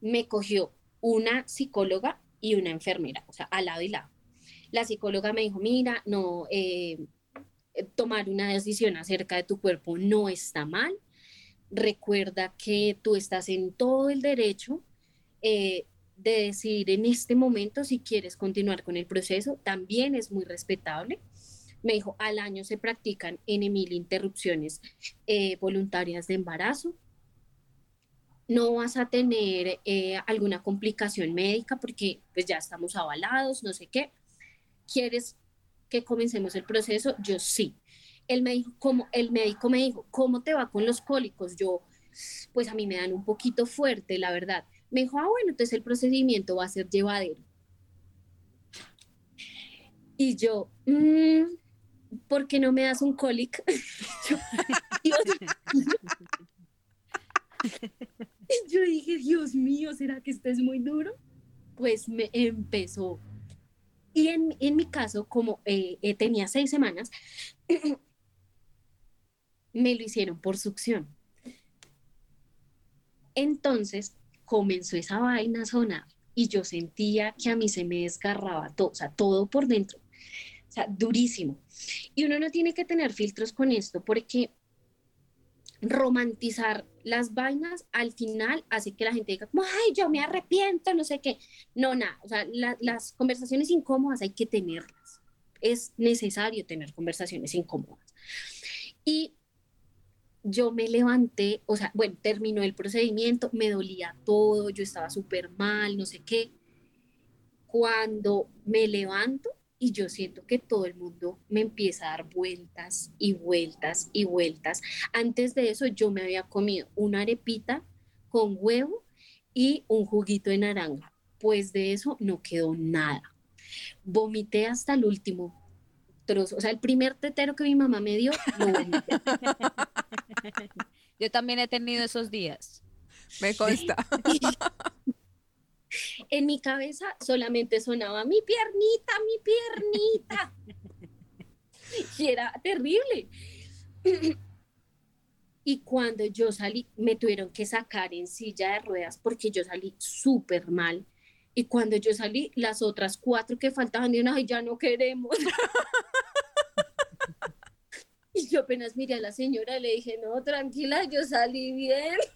Speaker 5: Me cogió una psicóloga y una enfermera, o sea, al lado y lado. La psicóloga me dijo, mira, no, eh, tomar una decisión acerca de tu cuerpo no está mal. Recuerda que tú estás en todo el derecho eh, de decidir en este momento si quieres continuar con el proceso. También es muy respetable. Me dijo, al año se practican en mil interrupciones eh, voluntarias de embarazo. No vas a tener eh, alguna complicación médica porque pues ya estamos avalados, no sé qué. ¿Quieres que comencemos el proceso? Yo sí. El médico, como, el médico me dijo, ¿cómo te va con los cólicos? Yo, pues a mí me dan un poquito fuerte, la verdad. Me dijo, ah, bueno, entonces el procedimiento va a ser llevadero. Y yo, mmm, ¿por qué no me das un colic? yo, dije, Dios mío, ¿será que esto es muy duro? Pues me empezó. Y en, mi caso, como eh, eh, tenía seis semanas, me lo hicieron por succión. Entonces comenzó esa vaina a sonar y yo sentía que a mí se me desgarraba todo, o sea, todo por dentro. O sea, durísimo. Y uno no tiene que tener filtros con esto porque romantizar las vainas al final hace que la gente diga, ay, yo me arrepiento, no sé qué. No, nada, o sea, las conversaciones incómodas hay que tenerlas. Es necesario tener conversaciones incómodas. Y yo me levanté, o sea, bueno, terminó el procedimiento, me dolía todo, yo estaba súper mal, no sé qué. Cuando me levanto, y yo siento que todo el mundo me empieza a dar vueltas y vueltas y vueltas. Antes de eso yo me había comido una arepita con huevo y un juguito de naranja. Pues de eso no quedó nada. Vomité hasta el último trozo. O sea, el primer tetero que mi mamá me dio, lo vomité.
Speaker 4: Yo también he tenido esos días.
Speaker 2: Me consta.
Speaker 5: En mi cabeza solamente sonaba mi piernita, mi piernita. y era terrible. Y cuando yo salí, me tuvieron que sacar en silla de ruedas porque yo salí súper mal. Y cuando yo salí, las otras cuatro que faltaban dijeron, ay, ya no queremos. y yo apenas miré a la señora y le dije, no, tranquila, yo salí bien.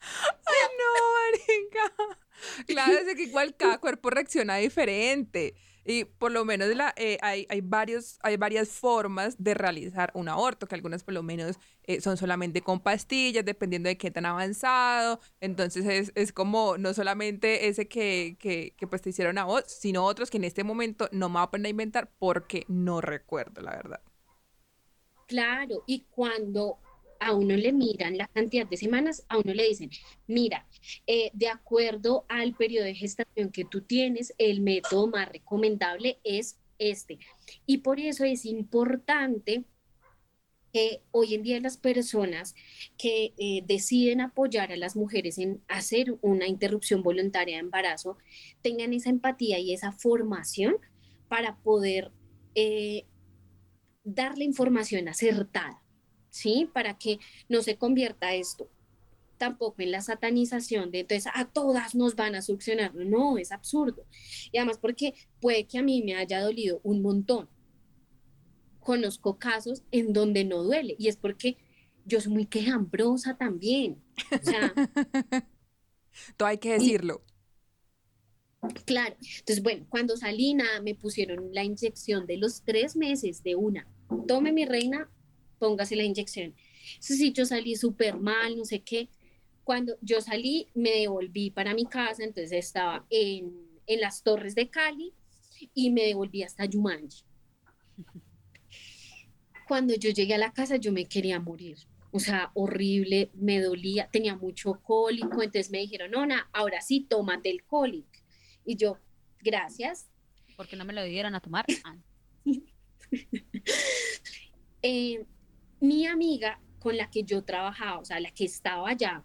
Speaker 2: Ay, no, marica. Claro, es que igual cada cuerpo reacciona diferente. Y por lo menos la, eh, hay, hay, varios, hay varias formas de realizar un aborto, que algunas por lo menos eh, son solamente con pastillas, dependiendo de qué tan avanzado. Entonces es, es como no solamente ese que, que, que, pues te hicieron a vos, sino otros que en este momento no me voy a poner a inventar porque no recuerdo, la verdad.
Speaker 5: Claro, y cuando a uno le miran la cantidad de semanas, a uno le dicen, mira, eh, de acuerdo al periodo de gestación que tú tienes, el método más recomendable es este. Y por eso es importante que hoy en día las personas que eh, deciden apoyar a las mujeres en hacer una interrupción voluntaria de embarazo tengan esa empatía y esa formación para poder eh, dar la información acertada ¿sí? Para que no se convierta esto tampoco en la satanización de entonces a todas nos van a succionar. No, es absurdo. Y además porque puede que a mí me haya dolido un montón. Conozco casos en donde no duele y es porque yo soy muy quejambrosa también. O sea,
Speaker 2: todo hay que decirlo.
Speaker 5: claro. Entonces, bueno, cuando salí, nada, me pusieron la inyección de los tres meses de una. Tome mi reina, póngase la inyección. Ese sí, yo salí súper mal, no sé qué. Cuando yo salí, me devolví para mi casa, entonces estaba en, en las torres de Cali y me devolví hasta Yumanji. Cuando yo llegué a la casa, yo me quería morir. O sea, horrible, me dolía, tenía mucho cólico, entonces me dijeron, Nona, ahora sí, tómate el cólico. Y yo, gracias.
Speaker 4: porque no me lo dieron a tomar? Ah.
Speaker 5: eh, mi amiga con la que yo trabajaba, o sea, la que estaba allá,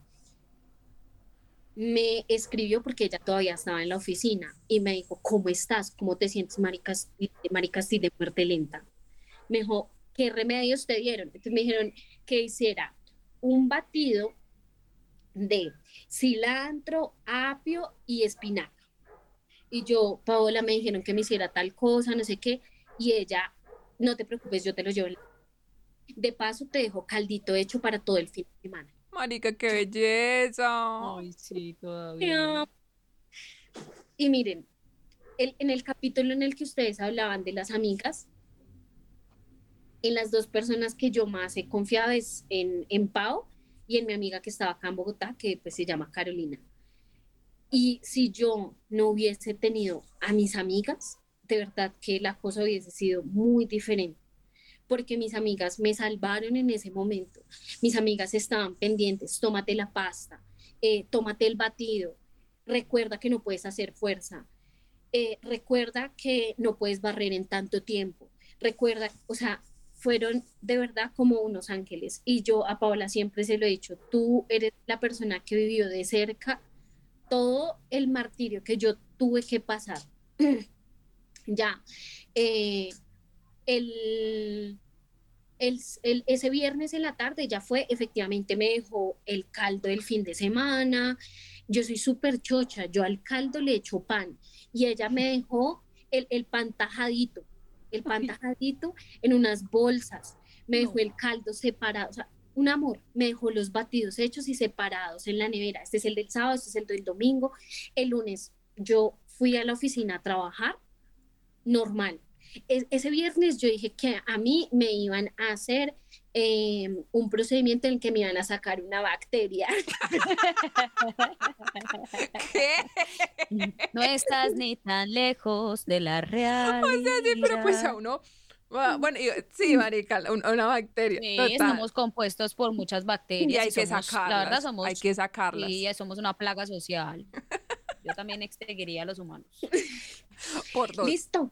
Speaker 5: me escribió porque ella todavía estaba en la oficina y me dijo, ¿cómo estás? ¿Cómo te sientes, maricas, maricas de muerte lenta? Me dijo, ¿qué remedios te dieron? Entonces me dijeron que hiciera un batido de cilantro, apio y espinaca. Y yo, Paola, me dijeron que me hiciera tal cosa, no sé qué, y ella, no te preocupes, yo te lo llevo. De paso, te dejo caldito hecho para todo el fin de semana.
Speaker 2: Marica, qué belleza.
Speaker 4: Ay, sí, todavía.
Speaker 5: Y miren, en el capítulo en el que ustedes hablaban de las amigas, en las dos personas que yo más he confiado es en, en Pau y en mi amiga que estaba acá en Bogotá, que pues se llama Carolina. Y si yo no hubiese tenido a mis amigas, de verdad que la cosa hubiese sido muy diferente, porque mis amigas me salvaron en ese momento. Mis amigas estaban pendientes, tómate la pasta, eh, tómate el batido, recuerda que no puedes hacer fuerza, eh, recuerda que no puedes barrer en tanto tiempo, recuerda, o sea, fueron de verdad como unos ángeles. Y yo a Paola siempre se lo he dicho, tú eres la persona que vivió de cerca todo el martirio que yo tuve que pasar. ya, eh, el, el, ese viernes en la tarde ya fue, efectivamente me dejó el caldo del fin de semana. Yo soy súper chocha, yo al caldo le echo pan y ella me dejó el, el pan tajadito el pan tajadito en unas bolsas, me dejó el caldo separado, o sea, un amor, me dejó los batidos hechos y separados en la nevera. Este es el del sábado, este es el del domingo. El lunes yo fui a la oficina a trabajar normal. Ese viernes yo dije que a mí me iban a hacer em, un procedimiento en el que me iban a sacar una bacteria.
Speaker 4: No estás ni tan lejos de la realidad. O sea,
Speaker 2: sí, pero pues a uno... Bueno, sí, marica, una bacteria.
Speaker 4: Sí, estamos compuestos por muchas bacterias.
Speaker 2: Y hay que sacarlas. La verdad somos... Hay que sacarlas.
Speaker 4: Y somos una plaga social. Yo también extinguiría a los humanos.
Speaker 5: Por dos. Listo.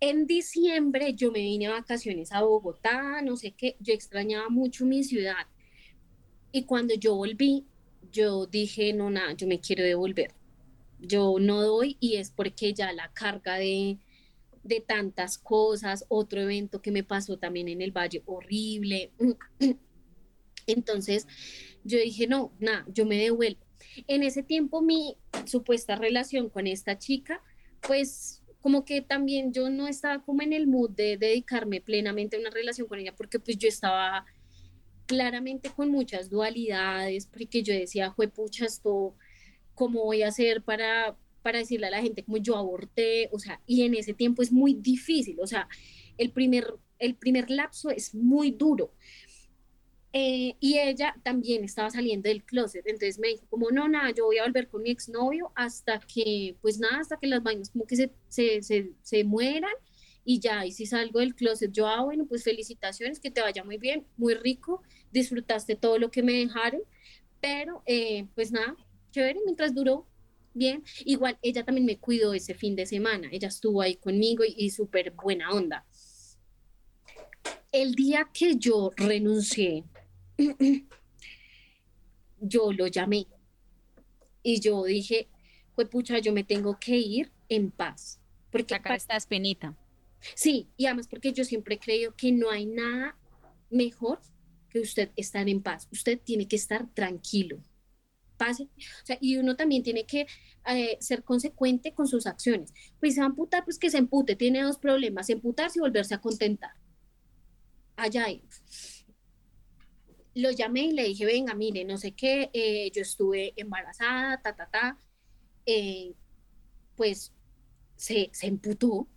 Speaker 5: En diciembre yo me vine a vacaciones a Bogotá, no sé qué, yo extrañaba mucho mi ciudad. Y cuando yo volví, yo dije, no, nada, yo me quiero devolver. Yo no doy y es porque ya la carga de, de tantas cosas, otro evento que me pasó también en el Valle, horrible. Entonces yo dije, no, nada, yo me devuelvo. En ese tiempo mi supuesta relación con esta chica, pues como que también yo no estaba como en el mood de dedicarme plenamente a una relación con ella porque pues yo estaba claramente con muchas dualidades, porque yo decía, fue pucha, esto, ¿cómo voy a hacer para, para decirle a la gente como yo aborté? O sea, y en ese tiempo es muy difícil, o sea, el primer, el primer lapso es muy duro, eh, y ella también estaba saliendo del closet, entonces me dijo como, no, nada, yo voy a volver con mi exnovio hasta que, pues nada, hasta que las vainas como que se, se, se, se mueran y ya, y si salgo del closet, yo, ah, bueno, pues felicitaciones, que te vaya muy bien, muy rico, disfrutaste todo lo que me dejaron, pero eh, pues nada, chévere, mientras duró, bien, igual ella también me cuidó ese fin de semana, ella estuvo ahí conmigo y, y súper buena onda. El día que yo renuncié yo lo llamé y yo dije, pues pucha, yo me tengo que ir en paz.
Speaker 4: Porque acá está espinita.
Speaker 5: Sí, y además porque yo siempre creo que no hay nada mejor que usted estar en paz. Usted tiene que estar tranquilo. Pase. O sea, y uno también tiene que eh, ser consecuente con sus acciones. Pues se va a emputar, pues que se empute. Tiene dos problemas, emputarse y volverse a contentar. Allá hay lo llamé y le dije, venga, mire, no sé qué, eh, yo estuve embarazada, ta, ta, ta. Eh, pues se, se emputó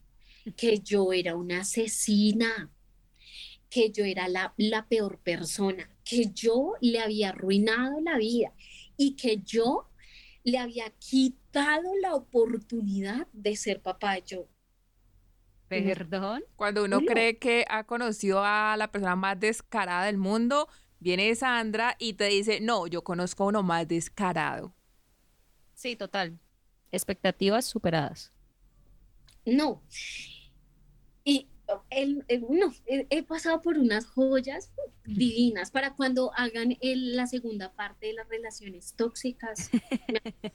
Speaker 5: que yo era una asesina, que yo era la, la peor persona, que yo le había arruinado la vida y que yo le había quitado la oportunidad de ser papá. Yo,
Speaker 4: Perdón.
Speaker 2: Cuando uno cree que ha conocido a la persona más descarada del mundo, Viene Sandra y te dice, no, yo conozco a uno más descarado.
Speaker 4: Sí, total. Expectativas superadas.
Speaker 5: No. Y no, he, pasado por unas joyas divinas para cuando hagan la segunda parte de las relaciones tóxicas.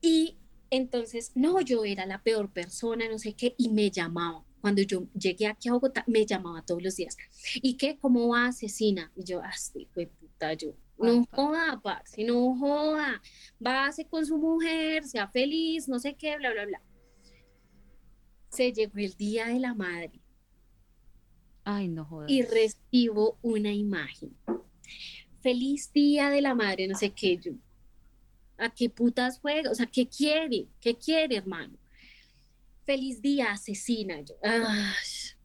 Speaker 5: y entonces, no, yo era la peor persona, no sé qué, y me llamaba. Cuando yo llegué aquí a Bogotá, me llamaba todos los días. ¿Y qué? ¿Cómo va asesina? Y yo, así, fue puta, yo, no joda, parce, no joda. Base con su mujer, sea feliz, no sé qué, bla, bla, bla se llegó el día de la madre.
Speaker 4: Ay, no jodas.
Speaker 5: Y recibo una imagen. Feliz día de la madre, no sé qué. Yo, ¿A qué putas juega? O sea, ¿qué quiere? ¿Qué quiere, hermano? Feliz día, asesina. Yo,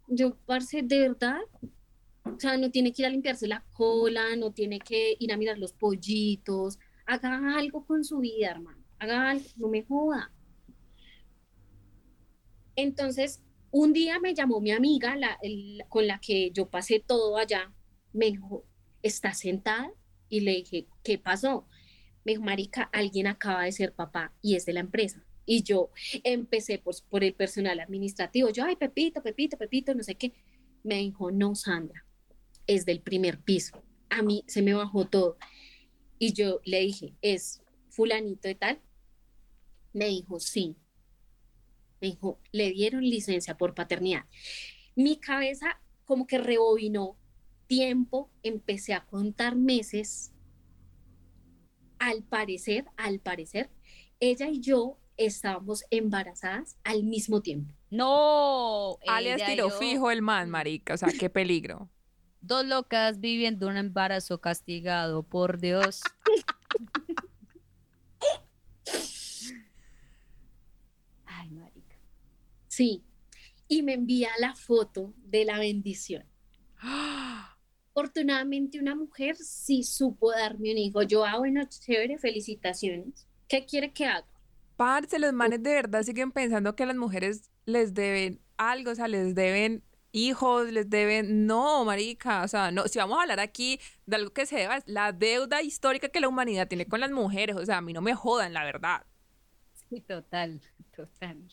Speaker 5: yo, parce, de verdad. O sea, no tiene que ir a limpiarse la cola, no tiene que ir a mirar los pollitos. Haga algo con su vida, hermano. Haga algo, no me joda. Entonces, un día me llamó mi amiga con la que yo pasé todo allá, me dijo, ¿estás sentada? Y le dije, ¿qué pasó? Me dijo, Marica, alguien acaba de ser papá y es de la empresa. Y yo empecé por, por el personal administrativo. Yo, ay, Pepito, Pepito, Pepito, no sé qué. Me dijo, no, Sandra, es del primer piso. A mí se me bajó todo. Y yo le dije, ¿es fulanito de tal? Me dijo, sí me dijo, le dieron licencia por paternidad. Mi cabeza como que rebobinó tiempo, empecé a contar meses. Al parecer, al parecer, ella y yo estábamos embarazadas al mismo tiempo.
Speaker 4: No,
Speaker 2: alias tiro fijo el man, marica, o sea, qué peligro.
Speaker 4: Dos locas viviendo un embarazo castigado, por Dios.
Speaker 5: Sí, y me envía la foto de la bendición. Afortunadamente una mujer sí supo darme un hijo. Yo, ah, bueno, chévere, felicitaciones. ¿Qué quiere que haga?
Speaker 2: Parce, los manes de verdad siguen pensando que las mujeres les deben algo, o sea, les deben hijos, les deben, no, marica, o sea, no, si vamos a hablar aquí de algo que se deba, es la deuda histórica que la humanidad tiene con las mujeres, o sea, a mí no me jodan, la verdad.
Speaker 4: Sí, total, total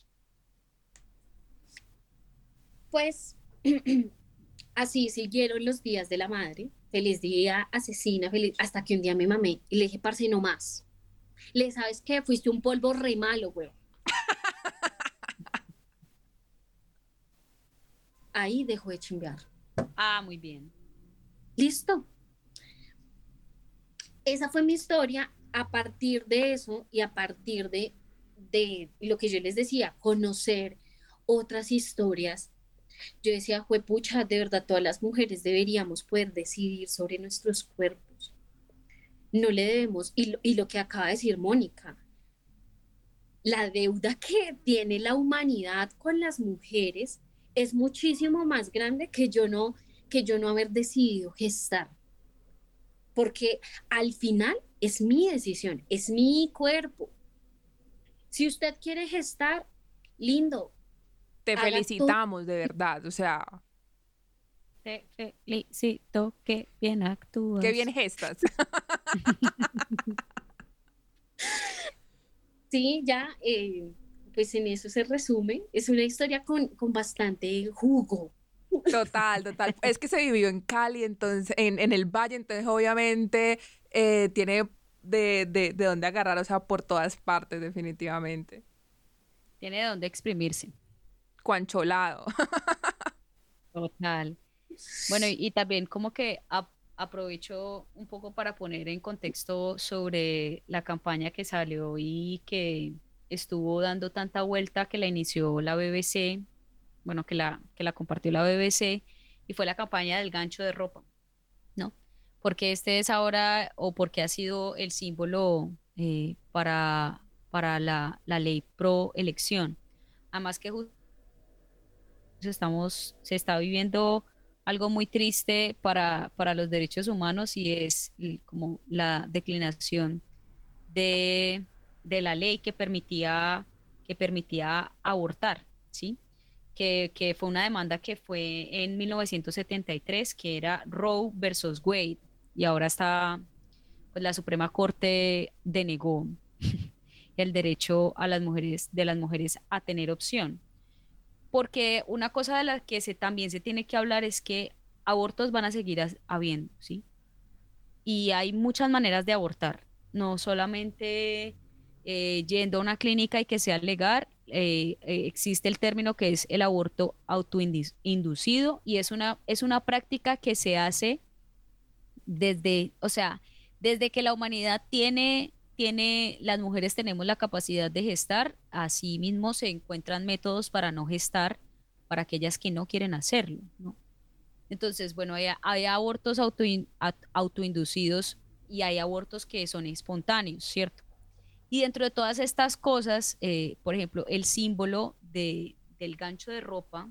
Speaker 5: pues así siguieron los días de la madre. Feliz día, asesina, feliz, hasta que un día me mamé y le dije, parce, no más. Le sabes que fuiste un polvo re malo, güey. Ahí dejó de chimbear.
Speaker 4: Ah, muy bien.
Speaker 5: Listo. Esa fue mi historia. A partir de eso y a partir de, de lo que yo les decía, conocer otras historias yo decía, juepucha, de verdad, todas las mujeres deberíamos poder decidir sobre nuestros cuerpos. No le debemos, y lo, y lo que acaba de decir Mónica, la deuda que tiene la humanidad con las mujeres es muchísimo más grande que yo no, que yo no haber decidido gestar. Porque al final es mi decisión, es mi cuerpo. Si usted quiere gestar, lindo,
Speaker 2: te felicitamos, de verdad, o sea.
Speaker 4: Te felicito, que bien actúas.
Speaker 2: Qué bien gestas.
Speaker 5: sí, ya, eh, pues en eso se resume. Es una historia con, con bastante jugo.
Speaker 2: Total, total. Es que se vivió en Cali, entonces, en, en el Valle, entonces obviamente eh, tiene de, de, de dónde agarrar, o sea, por todas partes, definitivamente.
Speaker 4: Tiene de dónde exprimirse
Speaker 2: cuancholado.
Speaker 4: Total. Bueno, y, también como que aprovecho un poco para poner en contexto sobre la campaña que salió y que estuvo dando tanta vuelta que la inició la BBC, bueno, que la, que la compartió la BBC, y fue la campaña del gancho de ropa, ¿no? Porque este es ahora, o porque ha sido el símbolo eh, para, para la, la, ley pro elección. Además que estamos, se está viviendo algo muy triste para, para los derechos humanos y es como la declinación de, de, la ley que permitía, que permitía abortar, ¿sí? Que, que, fue una demanda que fue en 1973, que era Roe versus Wade, y ahora está, pues la Suprema Corte denegó el derecho a las mujeres, de las mujeres a tener opción. Porque una cosa de la que se, también se tiene que hablar es que abortos van a seguir habiendo, ¿sí? Y hay muchas maneras de abortar, no solamente eh, yendo a una clínica y que sea legal, eh, eh, existe el término que es el aborto autoinducido y es una, es una práctica que se hace desde, o sea, desde que la humanidad tiene, tiene, las mujeres tenemos la capacidad de gestar, así mismo se encuentran métodos para no gestar para aquellas que no quieren hacerlo. Entonces, bueno, hay, abortos autoinducidos y hay abortos que son espontáneos, ¿cierto? Y dentro de todas estas cosas, eh, por ejemplo, el símbolo de, del gancho de ropa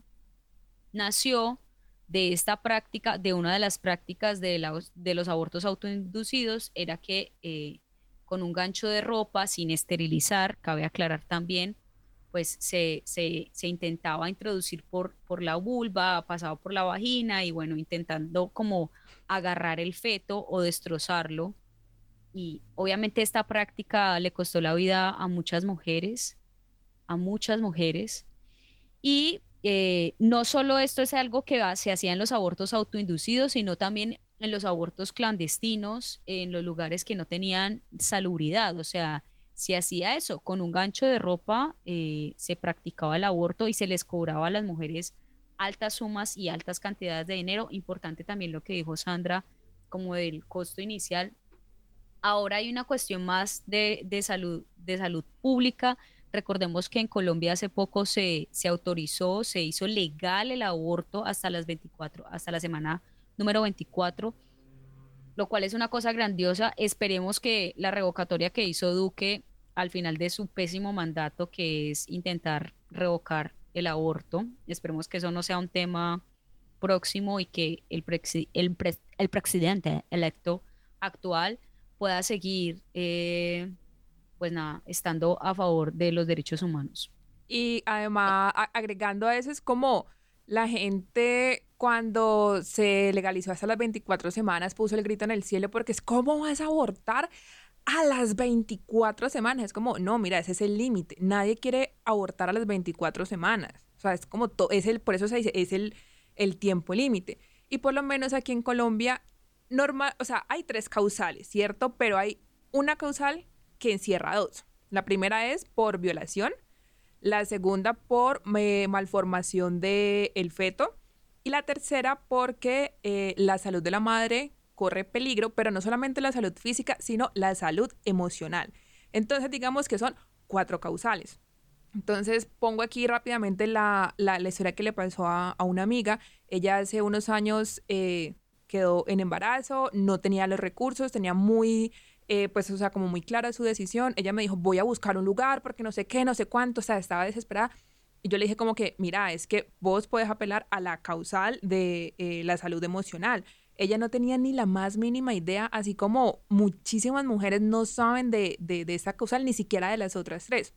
Speaker 4: nació de esta práctica, de una de las prácticas de, los abortos autoinducidos, era que eh, con un gancho de ropa sin esterilizar, cabe aclarar también, pues se, intentaba introducir por, por la vulva, pasaba por la vagina y bueno, intentando como agarrar el feto o destrozarlo y obviamente esta práctica le costó la vida a muchas mujeres, a muchas mujeres. Y eh, no solo esto es algo que se hacía en los abortos autoinducidos, sino también en los abortos clandestinos, en los lugares que no tenían salubridad. O sea, se hacía eso, con un gancho de ropa eh, se practicaba el aborto y se les cobraba a las mujeres altas sumas y altas cantidades de dinero. Importante también lo que dijo Sandra, como del costo inicial Ahora hay una cuestión más de, salud, de salud pública. Recordemos que en Colombia hace poco se, se autorizó, se hizo legal el aborto hasta las 24, hasta la semana número 24, lo cual es una cosa grandiosa. Esperemos que la revocatoria que hizo Duque al final de su pésimo mandato, que es intentar revocar el aborto, esperemos que eso no sea un tema próximo y que el, el, el presidente electo actual pueda seguir, eh, pues nada, estando a favor de los derechos humanos.
Speaker 2: Y además, agregando a eso, es como la gente cuando se legalizó hasta las 24 semanas puso el grito en el cielo porque es como vas a abortar a las 24 semanas. Es como, no, mira, ese es el límite. Nadie quiere abortar a las 24 semanas. O sea, es como, es el, por eso se dice, es el, el tiempo límite. Y por lo menos aquí en Colombia normal, o sea, hay tres causales, ¿cierto? Pero hay una causal que encierra dos. La primera es por violación, la segunda por eh, malformación del feto y la tercera porque eh, la salud de la madre corre peligro, pero no solamente la salud física, sino la salud emocional. Entonces, digamos que son cuatro causales. Entonces, pongo aquí rápidamente la, la, historia que le pasó a, una amiga. Ella hace unos años eh, quedó en embarazo, no tenía los recursos, tenía muy, eh, pues, o sea, como muy clara su decisión. Ella me dijo, voy a buscar un lugar porque no sé qué, no sé cuánto, o sea, estaba desesperada. Y yo le dije como que, mira, es que vos puedes apelar a la causal de eh, la salud emocional. Ella no tenía ni la más mínima idea, así como muchísimas mujeres no saben de, de, de esta causal, ni siquiera de las otras tres.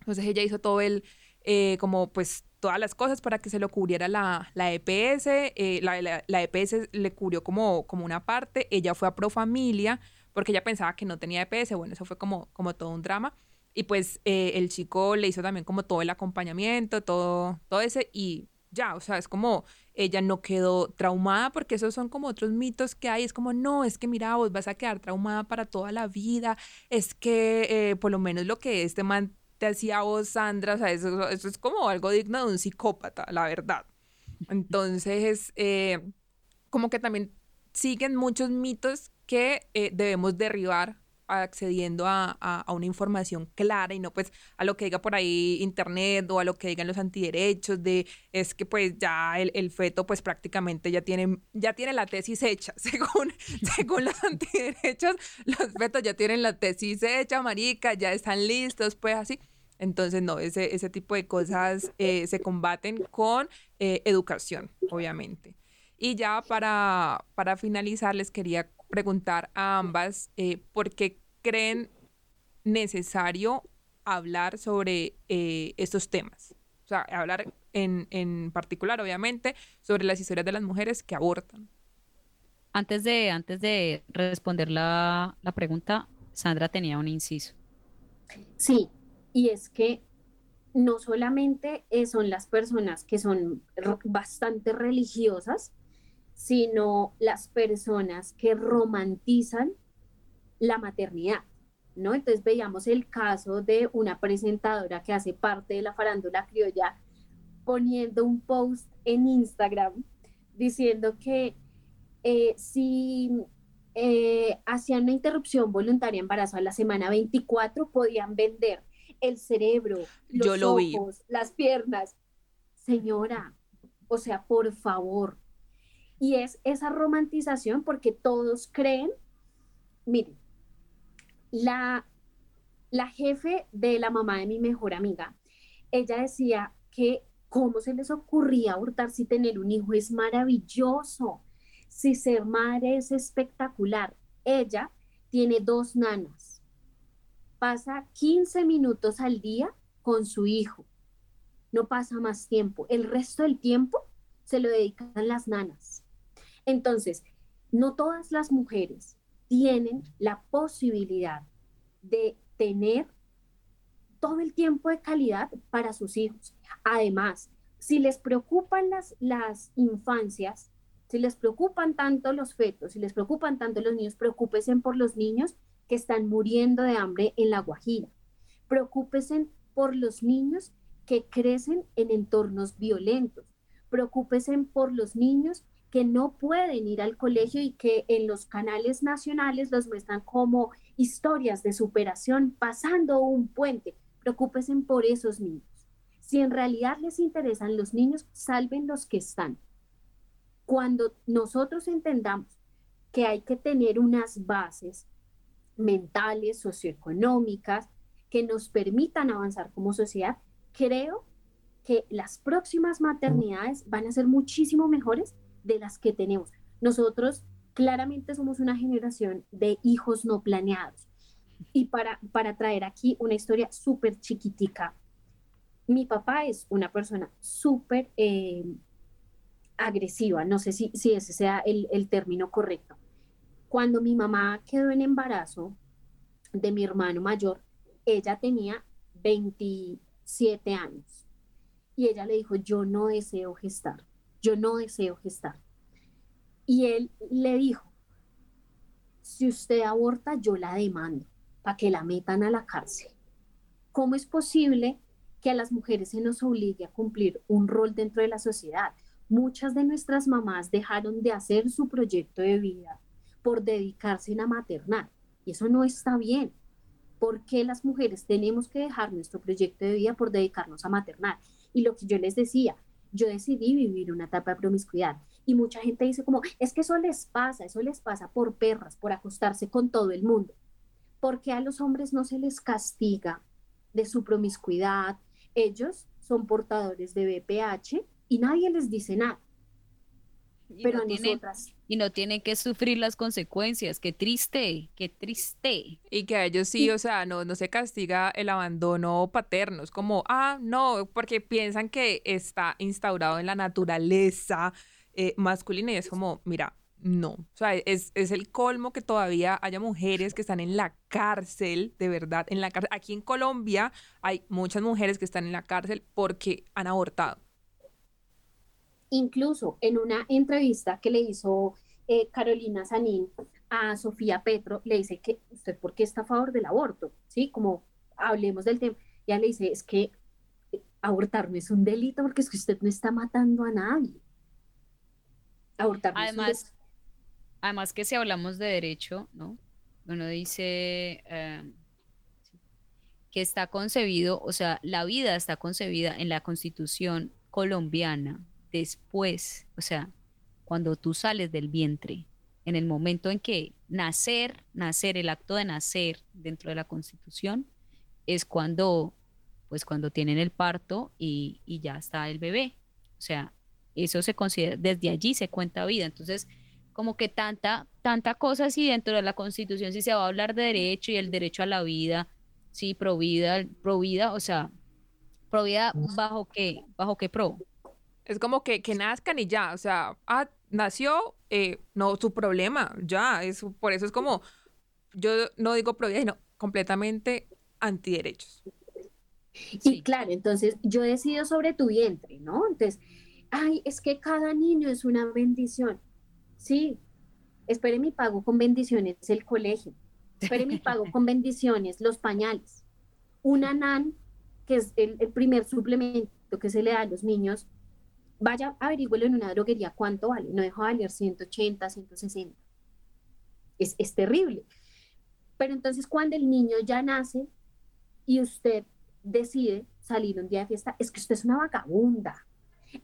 Speaker 2: Entonces ella hizo todo el, eh, como pues todas las cosas para que se lo cubriera la, la EPS. Eh, la, la, EPS le cubrió como, como una parte. Ella fue a Profamilia porque ella pensaba que no tenía EPS. Bueno, eso fue como, como todo un drama. Y pues eh, el chico le hizo también como todo el acompañamiento, todo, todo ese. Y ya, o sea, es como ella no quedó traumada porque esos son como otros mitos que hay. Es como, no, es que mira, vos vas a quedar traumada para toda la vida. Es que eh, por lo menos lo que este man te hacía vos, Sandra, o sea, eso, eso, es como algo digno de un psicópata, la verdad. Entonces, eh, como que también siguen muchos mitos que eh, debemos derribar accediendo a, a, una información clara y no pues a lo que diga por ahí internet o a lo que digan los antiderechos de es que pues ya el, el feto pues prácticamente ya tiene, ya tiene la tesis hecha según, según los antiderechos los fetos ya tienen la tesis hecha marica ya están listos pues así entonces, no, ese, ese tipo de cosas eh, se combaten con eh, educación, obviamente. Y ya para, para finalizar, les quería preguntar a ambas eh, por qué creen necesario hablar sobre estos temas. O sea, hablar en, en particular, obviamente, sobre las historias de las mujeres que abortan.
Speaker 4: Antes de, antes de responder la, la pregunta, Sandra tenía un inciso.
Speaker 5: Sí, y es que no solamente eh, son las personas que son bastante religiosas, sino las personas que romantizan la maternidad, ¿no? Entonces veíamos el caso de una presentadora que hace parte de la farándula criolla poniendo un post en Instagram diciendo que eh, si eh, hacían una interrupción voluntaria embarazo a la semana 24, podían vender el cerebro, los ojos, las piernas. Señora, o sea, por favor. Y es esa romantización porque todos creen, miren, la, la jefe de la mamá de mi mejor amiga, ella decía que cómo se les ocurría hurtar si tener un hijo es maravilloso, si ser madre es espectacular. Ella tiene dos nanas, pasa 15 minutos al día con su hijo, no pasa más tiempo, el resto del tiempo se lo dedican las nanas. Entonces, no todas las mujeres tienen la posibilidad de tener todo el tiempo de calidad para sus hijos. Además, si les preocupan las, las infancias, si les preocupan tanto los fetos, si les preocupan tanto los niños, preocúpense por los niños que están muriendo de hambre en la Guajira. Preocúpense por los niños que crecen en entornos violentos. Preocúpense por los niños que no pueden ir al colegio y que en los canales nacionales los muestran como historias de superación pasando un puente. Preocúpense por esos niños. Si en realidad les interesan los niños, salven los que están. Cuando nosotros entendamos que hay que tener unas bases mentales, socioeconómicas, que nos permitan avanzar como sociedad, creo que las próximas maternidades van a ser muchísimo mejores de las que tenemos. Nosotros claramente somos una generación de hijos no planeados. Y para, para traer aquí una historia súper chiquitica, mi papá es una persona súper eh, agresiva, no sé si, si ese sea el, el término correcto. Cuando mi mamá quedó en embarazo de mi hermano mayor, ella tenía 27 años y ella le dijo, yo no deseo gestar yo no deseo gestar. Y él le dijo, si usted aborta, yo la demando para que la metan a la cárcel. ¿Cómo es posible que a las mujeres se nos obligue a cumplir un rol dentro de la sociedad? Muchas de nuestras mamás dejaron de hacer su proyecto de vida por dedicarse a maternar y eso no está bien. ¿Por qué las mujeres tenemos que dejar nuestro proyecto de vida por dedicarnos a maternar? Y lo que yo les decía, yo decidí vivir una etapa de promiscuidad. Y mucha gente dice como, es que eso les pasa, eso les pasa por perras, por acostarse con todo el mundo. porque a los hombres no se les castiga de su promiscuidad? Ellos son portadores de BPH y nadie les dice nada. Pero a nosotras
Speaker 4: y no tienen que sufrir las consecuencias. Qué triste, qué triste.
Speaker 2: Y que a ellos sí, o sea, no, no se castiga el abandono paterno. Es como, ah, no, porque piensan que está instaurado en la naturaleza eh, masculina y es como, mira, no, o sea, es, es, el colmo que todavía haya mujeres que están en la cárcel, de verdad, en la cárcel. Aquí en Colombia hay muchas mujeres que están en la cárcel porque han abortado.
Speaker 5: Incluso en una entrevista que le hizo eh, Carolina Sanín a Sofía Petro, le dice que usted, ¿por qué está a favor del aborto? ¿Sí? Como hablemos del tema. Ya le dice, es que abortar no es un delito porque es que usted no está matando a nadie.
Speaker 4: Abortar además, además que si hablamos de derecho, ¿no? Uno dice em, que está concebido, o sea, la vida está concebida en la constitución colombiana después, o sea, cuando tú sales del vientre, en el momento en que nacer, nacer, el acto de nacer dentro de la constitución, es cuando, pues cuando tienen el parto y, ya está el bebé. O sea, eso se considera, desde allí se cuenta vida. Entonces, como que tanta, tanta cosa así dentro de la constitución, si se va a hablar de derecho y el derecho a la vida, sí, pro vida, pro vida, o sea, pro vida bajo qué, bajo qué pro.
Speaker 2: Es como que, que nazcan y ya, o sea, ah, nació, eh, no su problema, ya, es, por eso es como, yo no digo pro vida, sino completamente antiderechos.
Speaker 5: Y claro, entonces yo decido sobre tu vientre, ¿no? Entonces, ay, es que cada niño es una bendición. Sí, espere mi pago con bendiciones el colegio, espere mi pago con bendiciones los pañales. Una NAN, que es el, primer suplemento que se le da a los niños, vaya, averigüelo en una droguería cuánto vale, no deja valer 180, 160. Es, es terrible. Pero entonces cuando el niño ya nace y usted decide salir un día de fiesta, es que usted es una vagabunda.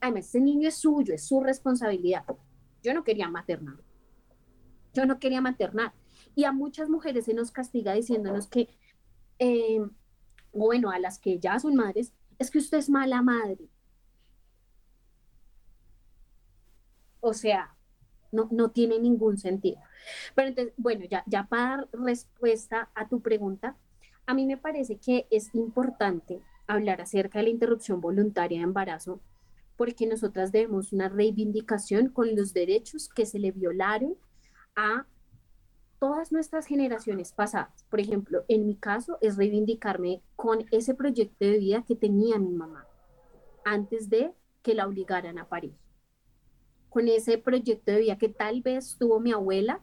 Speaker 5: Además, ese niño es suyo, es su responsabilidad. Yo no quería maternar. Yo no quería maternar. Y a muchas mujeres se nos castiga diciéndonos que, eh, bueno, a las que ya son madres, es que usted es mala madre. O sea, no, no tiene ningún sentido. Pero entonces, bueno, ya, ya para dar respuesta a tu pregunta, a mí me parece que es importante hablar acerca de la interrupción voluntaria de embarazo porque nosotras debemos una reivindicación con los derechos que se le violaron a todas nuestras generaciones pasadas. Por ejemplo, en mi caso es reivindicarme con ese proyecto de vida que tenía mi mamá antes de que la obligaran a parir. Con ese proyecto de vida que tal vez tuvo mi abuela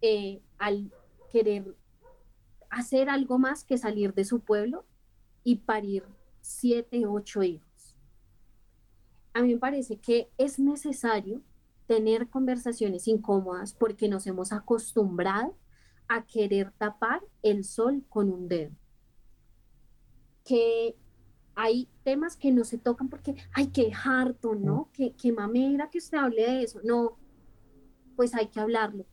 Speaker 5: eh, al querer hacer algo más que salir de su pueblo y parir siete, ocho hijos a mí me parece que es necesario tener conversaciones incómodas porque nos hemos acostumbrado a querer tapar el sol con un dedo. Que hay temas que no se tocan porque, ay, qué harto, ¿no? Qué, qué mamera que usted hable de eso. No, pues hay que hablarlo.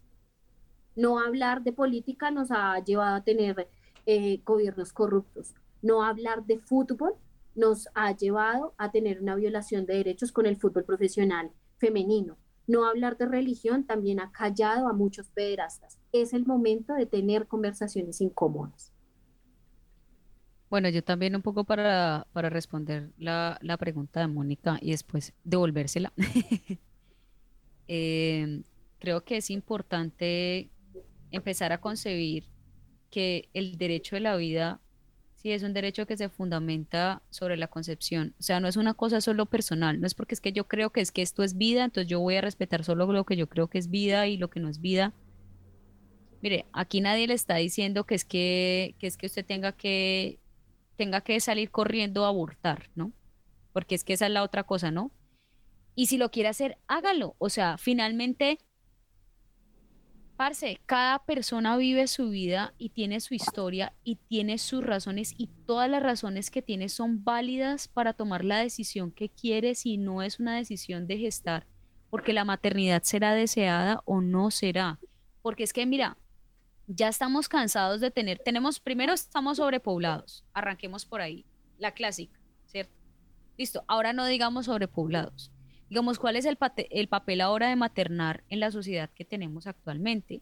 Speaker 5: No hablar de política nos ha llevado a tener eh, gobiernos corruptos. No hablar de fútbol nos ha llevado a tener una violación de derechos con el fútbol profesional femenino. No hablar de religión también ha callado a muchos pederastas. Es el momento de tener conversaciones incómodas.
Speaker 4: Bueno, yo también un poco para, para responder la, la, pregunta de Mónica y después devolvérsela. Eh, creo que es importante empezar a concebir que el derecho de la vida Sí, es un derecho que se fundamenta sobre la concepción. O sea, no es una cosa solo personal. No es porque es que yo creo que es que esto es vida, entonces yo voy a respetar solo lo que yo creo que es vida y lo que no es vida. Mire, aquí nadie le está diciendo que es que, que es que usted tenga que tenga que salir corriendo a abortar, ¿no? Porque es que esa es la otra cosa, ¿no? Y si lo quiere hacer, hágalo. O sea, finalmente Parce, cada persona vive su vida y tiene su historia y tiene sus razones y todas las razones que tiene son válidas para tomar la decisión que quiere si no es una decisión de gestar, porque la maternidad será deseada o no será. Porque es que, mira, ya estamos cansados de tener, tenemos, primero estamos sobrepoblados, arranquemos por ahí, la clásica, ¿cierto? Listo, ahora no digamos sobrepoblados digamos, cuál es el, el papel ahora de maternar en la sociedad que tenemos actualmente,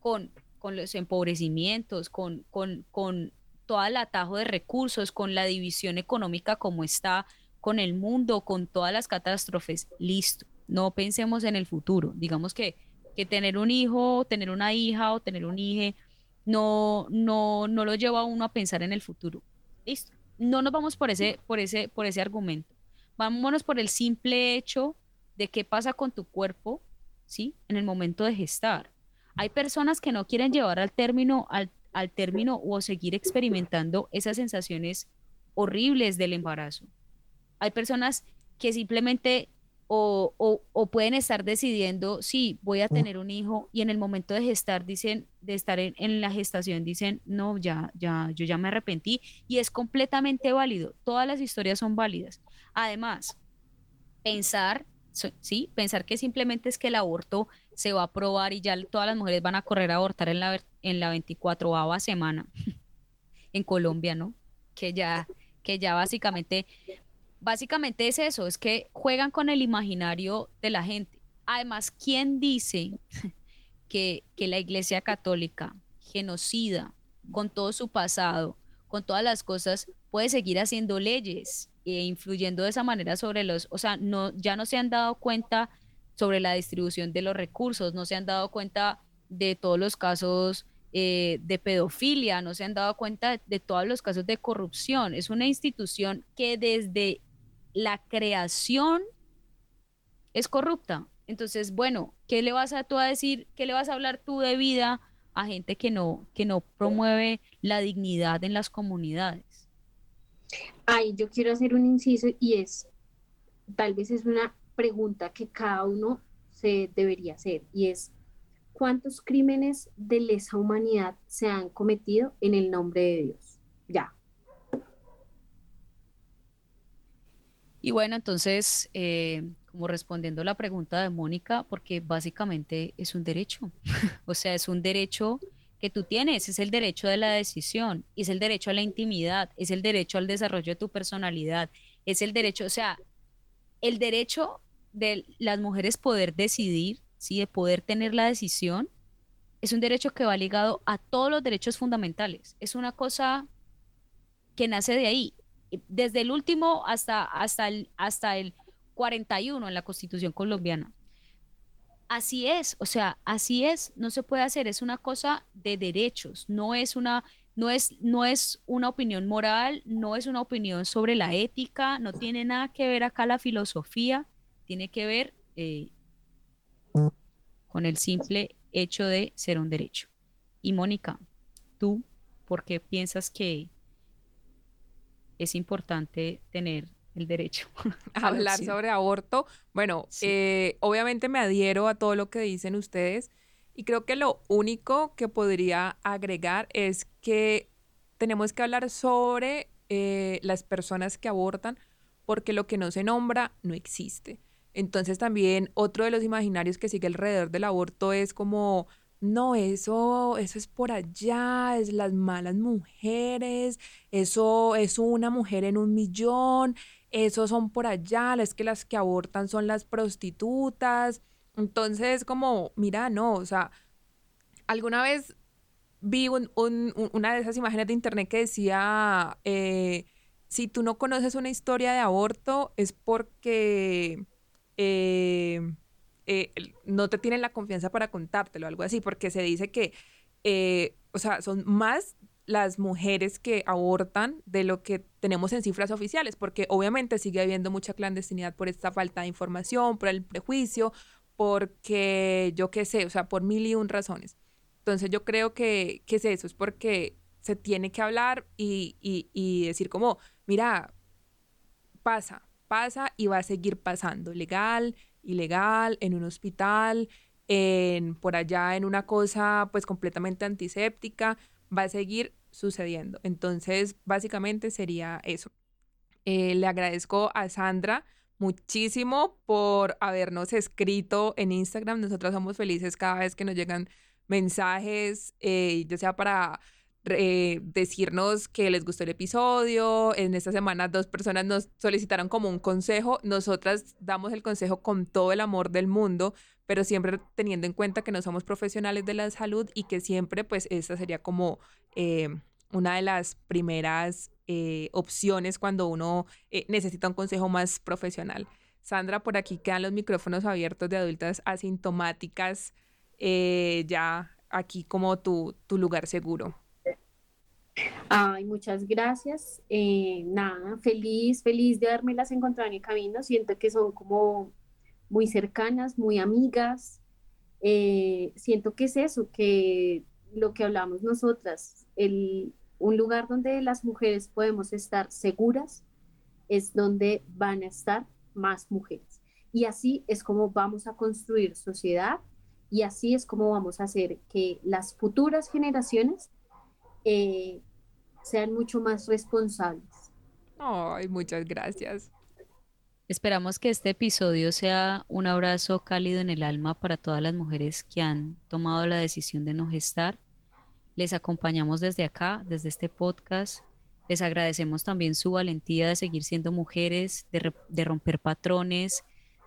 Speaker 4: con, con los empobrecimientos, con, con, con todo el atajo de recursos, con la división económica como está, con el mundo, con todas las catástrofes, listo. No pensemos en el futuro. Digamos que, que tener un hijo, tener una hija o tener un hijo no, no, no lo lleva a uno a pensar en el futuro. Listo. No nos vamos por ese, por ese, por ese argumento. Vámonos por el simple hecho de qué pasa con tu cuerpo, ¿sí? En el momento de gestar. Hay personas que no quieren llevar al término, al, al término o seguir experimentando esas sensaciones horribles del embarazo. Hay personas que simplemente o, o, pueden estar decidiendo si voy a tener un hijo y en el momento de gestar dicen, de estar en, en, la gestación dicen, no, ya, ya, yo ya me arrepentí y es completamente válido. Todas las historias son válidas. Además, pensar, sí, pensar que simplemente es que el aborto se va a aprobar y ya todas las mujeres van a correr a abortar en la, en la 24 semana en Colombia, ¿no? Que ya, que ya básicamente, básicamente es eso, es que juegan con el imaginario de la gente. Además, ¿quién dice que, que la Iglesia Católica, genocida, con todo su pasado, con todas las cosas, puede seguir haciendo leyes e influyendo de esa manera sobre los, o sea, no, ya no se han dado cuenta sobre la distribución de los recursos, no se han dado cuenta de todos los casos eh, de pedofilia, no se han dado cuenta de, todos los casos de corrupción. Es una institución que desde la creación es corrupta. Entonces, bueno, ¿qué le vas a tú a decir? ¿Qué le vas a hablar tú de vida a gente que no, que no promueve la dignidad en las comunidades?
Speaker 5: Ay, yo quiero hacer un inciso y es, tal vez es una pregunta que cada uno se debería hacer y es, ¿cuántos crímenes de lesa humanidad se han cometido en el nombre de Dios? Ya.
Speaker 4: Y bueno, entonces, eh, como respondiendo la pregunta de Mónica, porque básicamente es un derecho, o sea, es un derecho que tú tienes, es el derecho de la decisión, es el derecho a la intimidad, es el derecho al desarrollo de tu personalidad, es el derecho, o sea, el derecho de las mujeres poder decidir, ¿sí? de poder tener la decisión, es un derecho que va ligado a todos los derechos fundamentales. Es una cosa que nace de ahí, desde el último hasta, hasta, el, hasta el 41 en la Constitución colombiana. Así es, o sea, así es, no se puede hacer, es una cosa de derechos, no es una no es, no es una opinión moral, no es una opinión sobre la ética, no tiene nada que ver acá la filosofía, tiene que ver eh, con el simple hecho de ser un derecho. Y Mónica, tú, ¿por qué piensas que es importante tener el derecho
Speaker 2: a hablar sobre aborto? Bueno, eh, obviamente me adhiero a todo lo que dicen ustedes y creo que lo único que podría agregar es que tenemos que hablar sobre eh, las personas que abortan porque lo que no se nombra no existe. Entonces también otro de los imaginarios que sigue alrededor del aborto es como, no, eso, eso es por allá, es las malas mujeres, eso es una mujer en un millón, eso son por allá, es que las que abortan son las prostitutas. Entonces, como, mira, no, o sea, alguna vez vi una de esas imágenes de internet que decía, eh, si tú no conoces una historia de aborto es porque eh, eh, no te tienen la confianza para contártelo, algo así, porque se dice que, eh, o sea, son más las mujeres que abortan de lo que tenemos en cifras oficiales, porque obviamente sigue habiendo mucha clandestinidad por esta falta de información, por el prejuicio, porque yo qué sé, o sea, por mil y un razones. Entonces yo creo que, que es eso, es porque se tiene que hablar y, y, y decir como, mira, pasa, pasa y va a seguir pasando, legal, ilegal, en un hospital, en por allá en una cosa pues completamente antiséptica, va a seguir sucediendo. Entonces, básicamente sería eso. Eh, le agradezco a Sandra muchísimo por habernos escrito en Instagram. Nosotros somos felices cada vez que nos llegan mensajes, eh, ya sea para eh, decirnos que les gustó el episodio. En esta semana dos personas nos solicitaron como un consejo. Nosotras damos el consejo con todo el amor del mundo, pero siempre teniendo en cuenta que no somos profesionales de la salud y que siempre pues esta sería como eh, una de las primeras eh, opciones cuando uno necesita un consejo más profesional. Sandra, por aquí quedan los micrófonos abiertos de adultas asintomáticas, ya aquí como tu, tu lugar seguro.
Speaker 5: Ay, muchas gracias. Eh, nada, feliz, feliz de las encontrado en el camino. Siento que son como muy cercanas, muy amigas. Eh, siento que es eso, que lo que hablamos nosotras, el, un lugar donde las mujeres podemos estar seguras es donde van a estar más mujeres. Y así es como vamos a construir sociedad y así es como vamos a hacer que las futuras generaciones eh, sean mucho más responsables.
Speaker 2: Ay, muchas gracias.
Speaker 4: Esperamos que este episodio sea un abrazo cálido en el alma para todas las mujeres que han tomado la decisión de no gestar. Les acompañamos desde acá, desde este podcast. Les agradecemos también su valentía de seguir siendo mujeres, de, de romper patrones,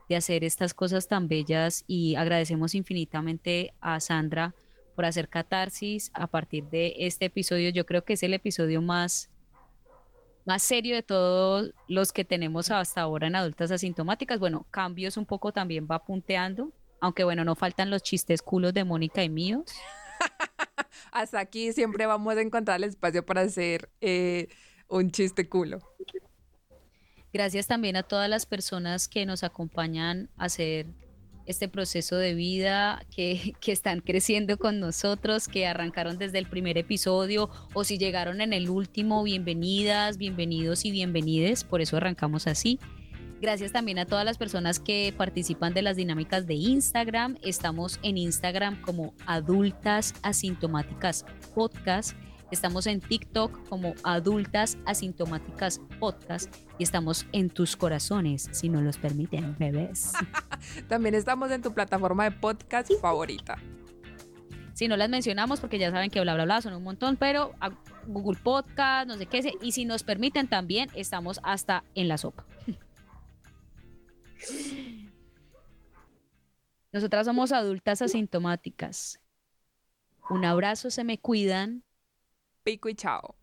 Speaker 4: de hacer estas cosas tan bellas y agradecemos infinitamente a Sandra por hacer catarsis a partir de este episodio. Yo creo que es el episodio más, más serio de todos los que tenemos hasta ahora en adultas asintomáticas. Bueno, cambios un poco también va punteando, aunque bueno, no faltan los chistes culos de Mónica y míos.
Speaker 2: Hasta aquí siempre vamos a encontrar el espacio para hacer eh, un chiste culo.
Speaker 4: Gracias también a todas las personas que nos acompañan a hacer este proceso de vida, que, que, están creciendo con nosotros, que arrancaron desde el primer episodio o si llegaron en el último, bienvenidas, bienvenidos y bienvenides, por eso arrancamos así. Gracias también a todas las personas que participan de las dinámicas de Instagram. Estamos en Instagram como Adultas Asintomáticas Podcast. Estamos en TikTok como Adultas Asintomáticas Podcast y estamos en tus corazones, si no los permiten, bebés.
Speaker 2: También estamos en tu plataforma de podcast favorita.
Speaker 4: Si no las mencionamos, porque ya saben que bla, bla, bla son un montón, pero a Google Podcast, no sé qué, y si nos permiten también, estamos hasta en la sopa. Nosotras somos adultas asintomáticas. Un abrazo, se me cuidan.
Speaker 2: Pico y chao.